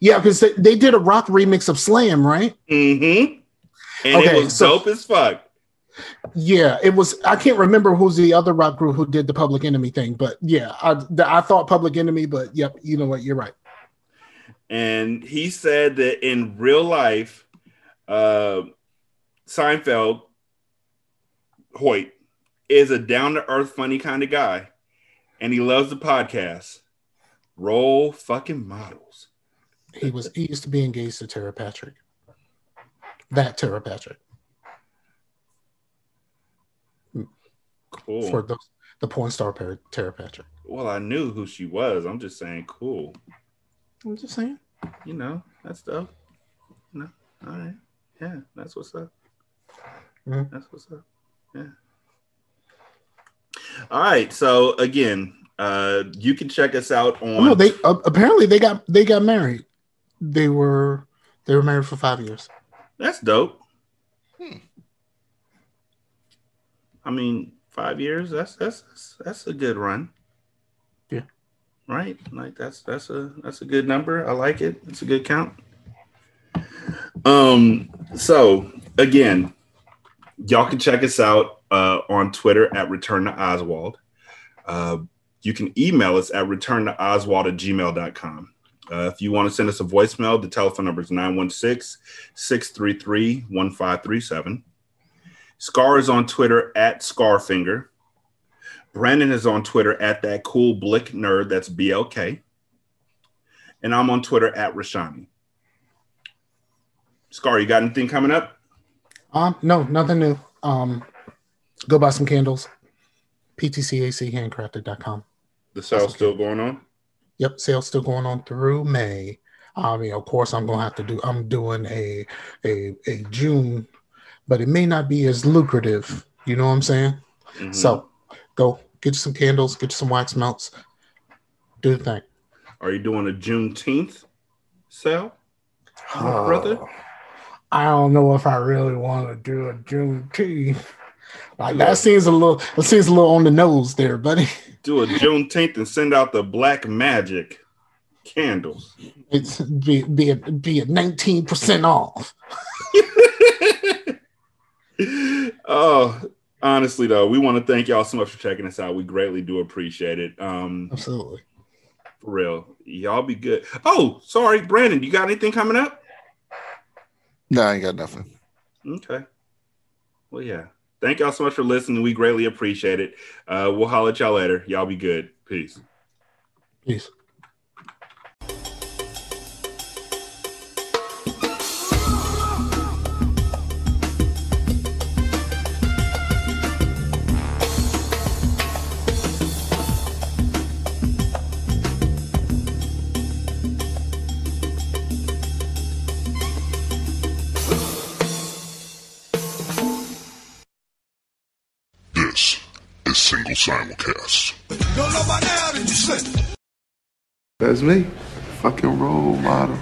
yeah, because they, they did a rock remix of Slam, right? Mm-hmm. And Okay, it was so- dope as fuck. Yeah, it was. I can't remember who's the other rock group who did the Public Enemy thing, but yeah, I I thought Public Enemy, but yep, you know what? You're right. And he said that in real life, uh, Seinfeld, Hoyt, is a down to earth, funny kind of guy. And he loves the podcast. Roll fucking models. He was he used to be engaged to Tera Patrick. That Tera Patrick Cool. for the the porn star Tera Patrick. well, I knew who she was. I'm just saying, cool. I'm just saying. You know, that's dope. No, all right. Yeah, that's what's up. Mhm. That's what's up. Yeah. All right. So again, uh, you can check us out on. Oh, no, they uh, apparently they got they got married. They were they were married for five years. That's dope. I mean, five years. That's that's that's, that's a good run. Yeah. Right. Like that's that's a that's a good number. I like it. It's a good count. Um. So again, y'all can check us out uh, on Twitter at Return to Oswald. Uh, you can email us at return to oswald at gmail.com. Uh, if you want to send us a voicemail, the telephone number is 916 633 1537. Scar is on Twitter at Scarfinger. Brandon is on Twitter at that cool blick nerd. That's BLK. And I'm on Twitter at Rashani. Scar, you got anything coming up? Um, no, nothing new. Um, go buy some candles. PTCAChandcrafted.com. The sale's still going on? Yep, sale's still going on through May. I mean, of course, I'm gonna have to do. I'm doing a a a June, but it may not be as lucrative. You know what I'm saying? Mhm. So, go get you some candles, get you some wax melts, do the thing. Are you doing a Juneteenth sale, my Uh, brother? I don't know if I really want to do a Juneteenth. Like that seems a little. That seems a little on the nose there, buddy. [laughs] Do a Juneteenth and send out the Black Magic candles. It's be be a, be a nineteen percent off. [laughs] Oh, honestly though, we want to thank y'all so much for checking us out. We greatly do appreciate it. Um, Absolutely. for real, y'all be good. Oh, sorry, Brandon, you got anything coming up? No, I ain't got nothing. Okay. Well, yeah. Thank y'all so much for listening. We greatly appreciate it. Uh, we'll holler at y'all later. Y'all be good. Peace. Peace. Is Single Simulcast. That's me. Fucking role model.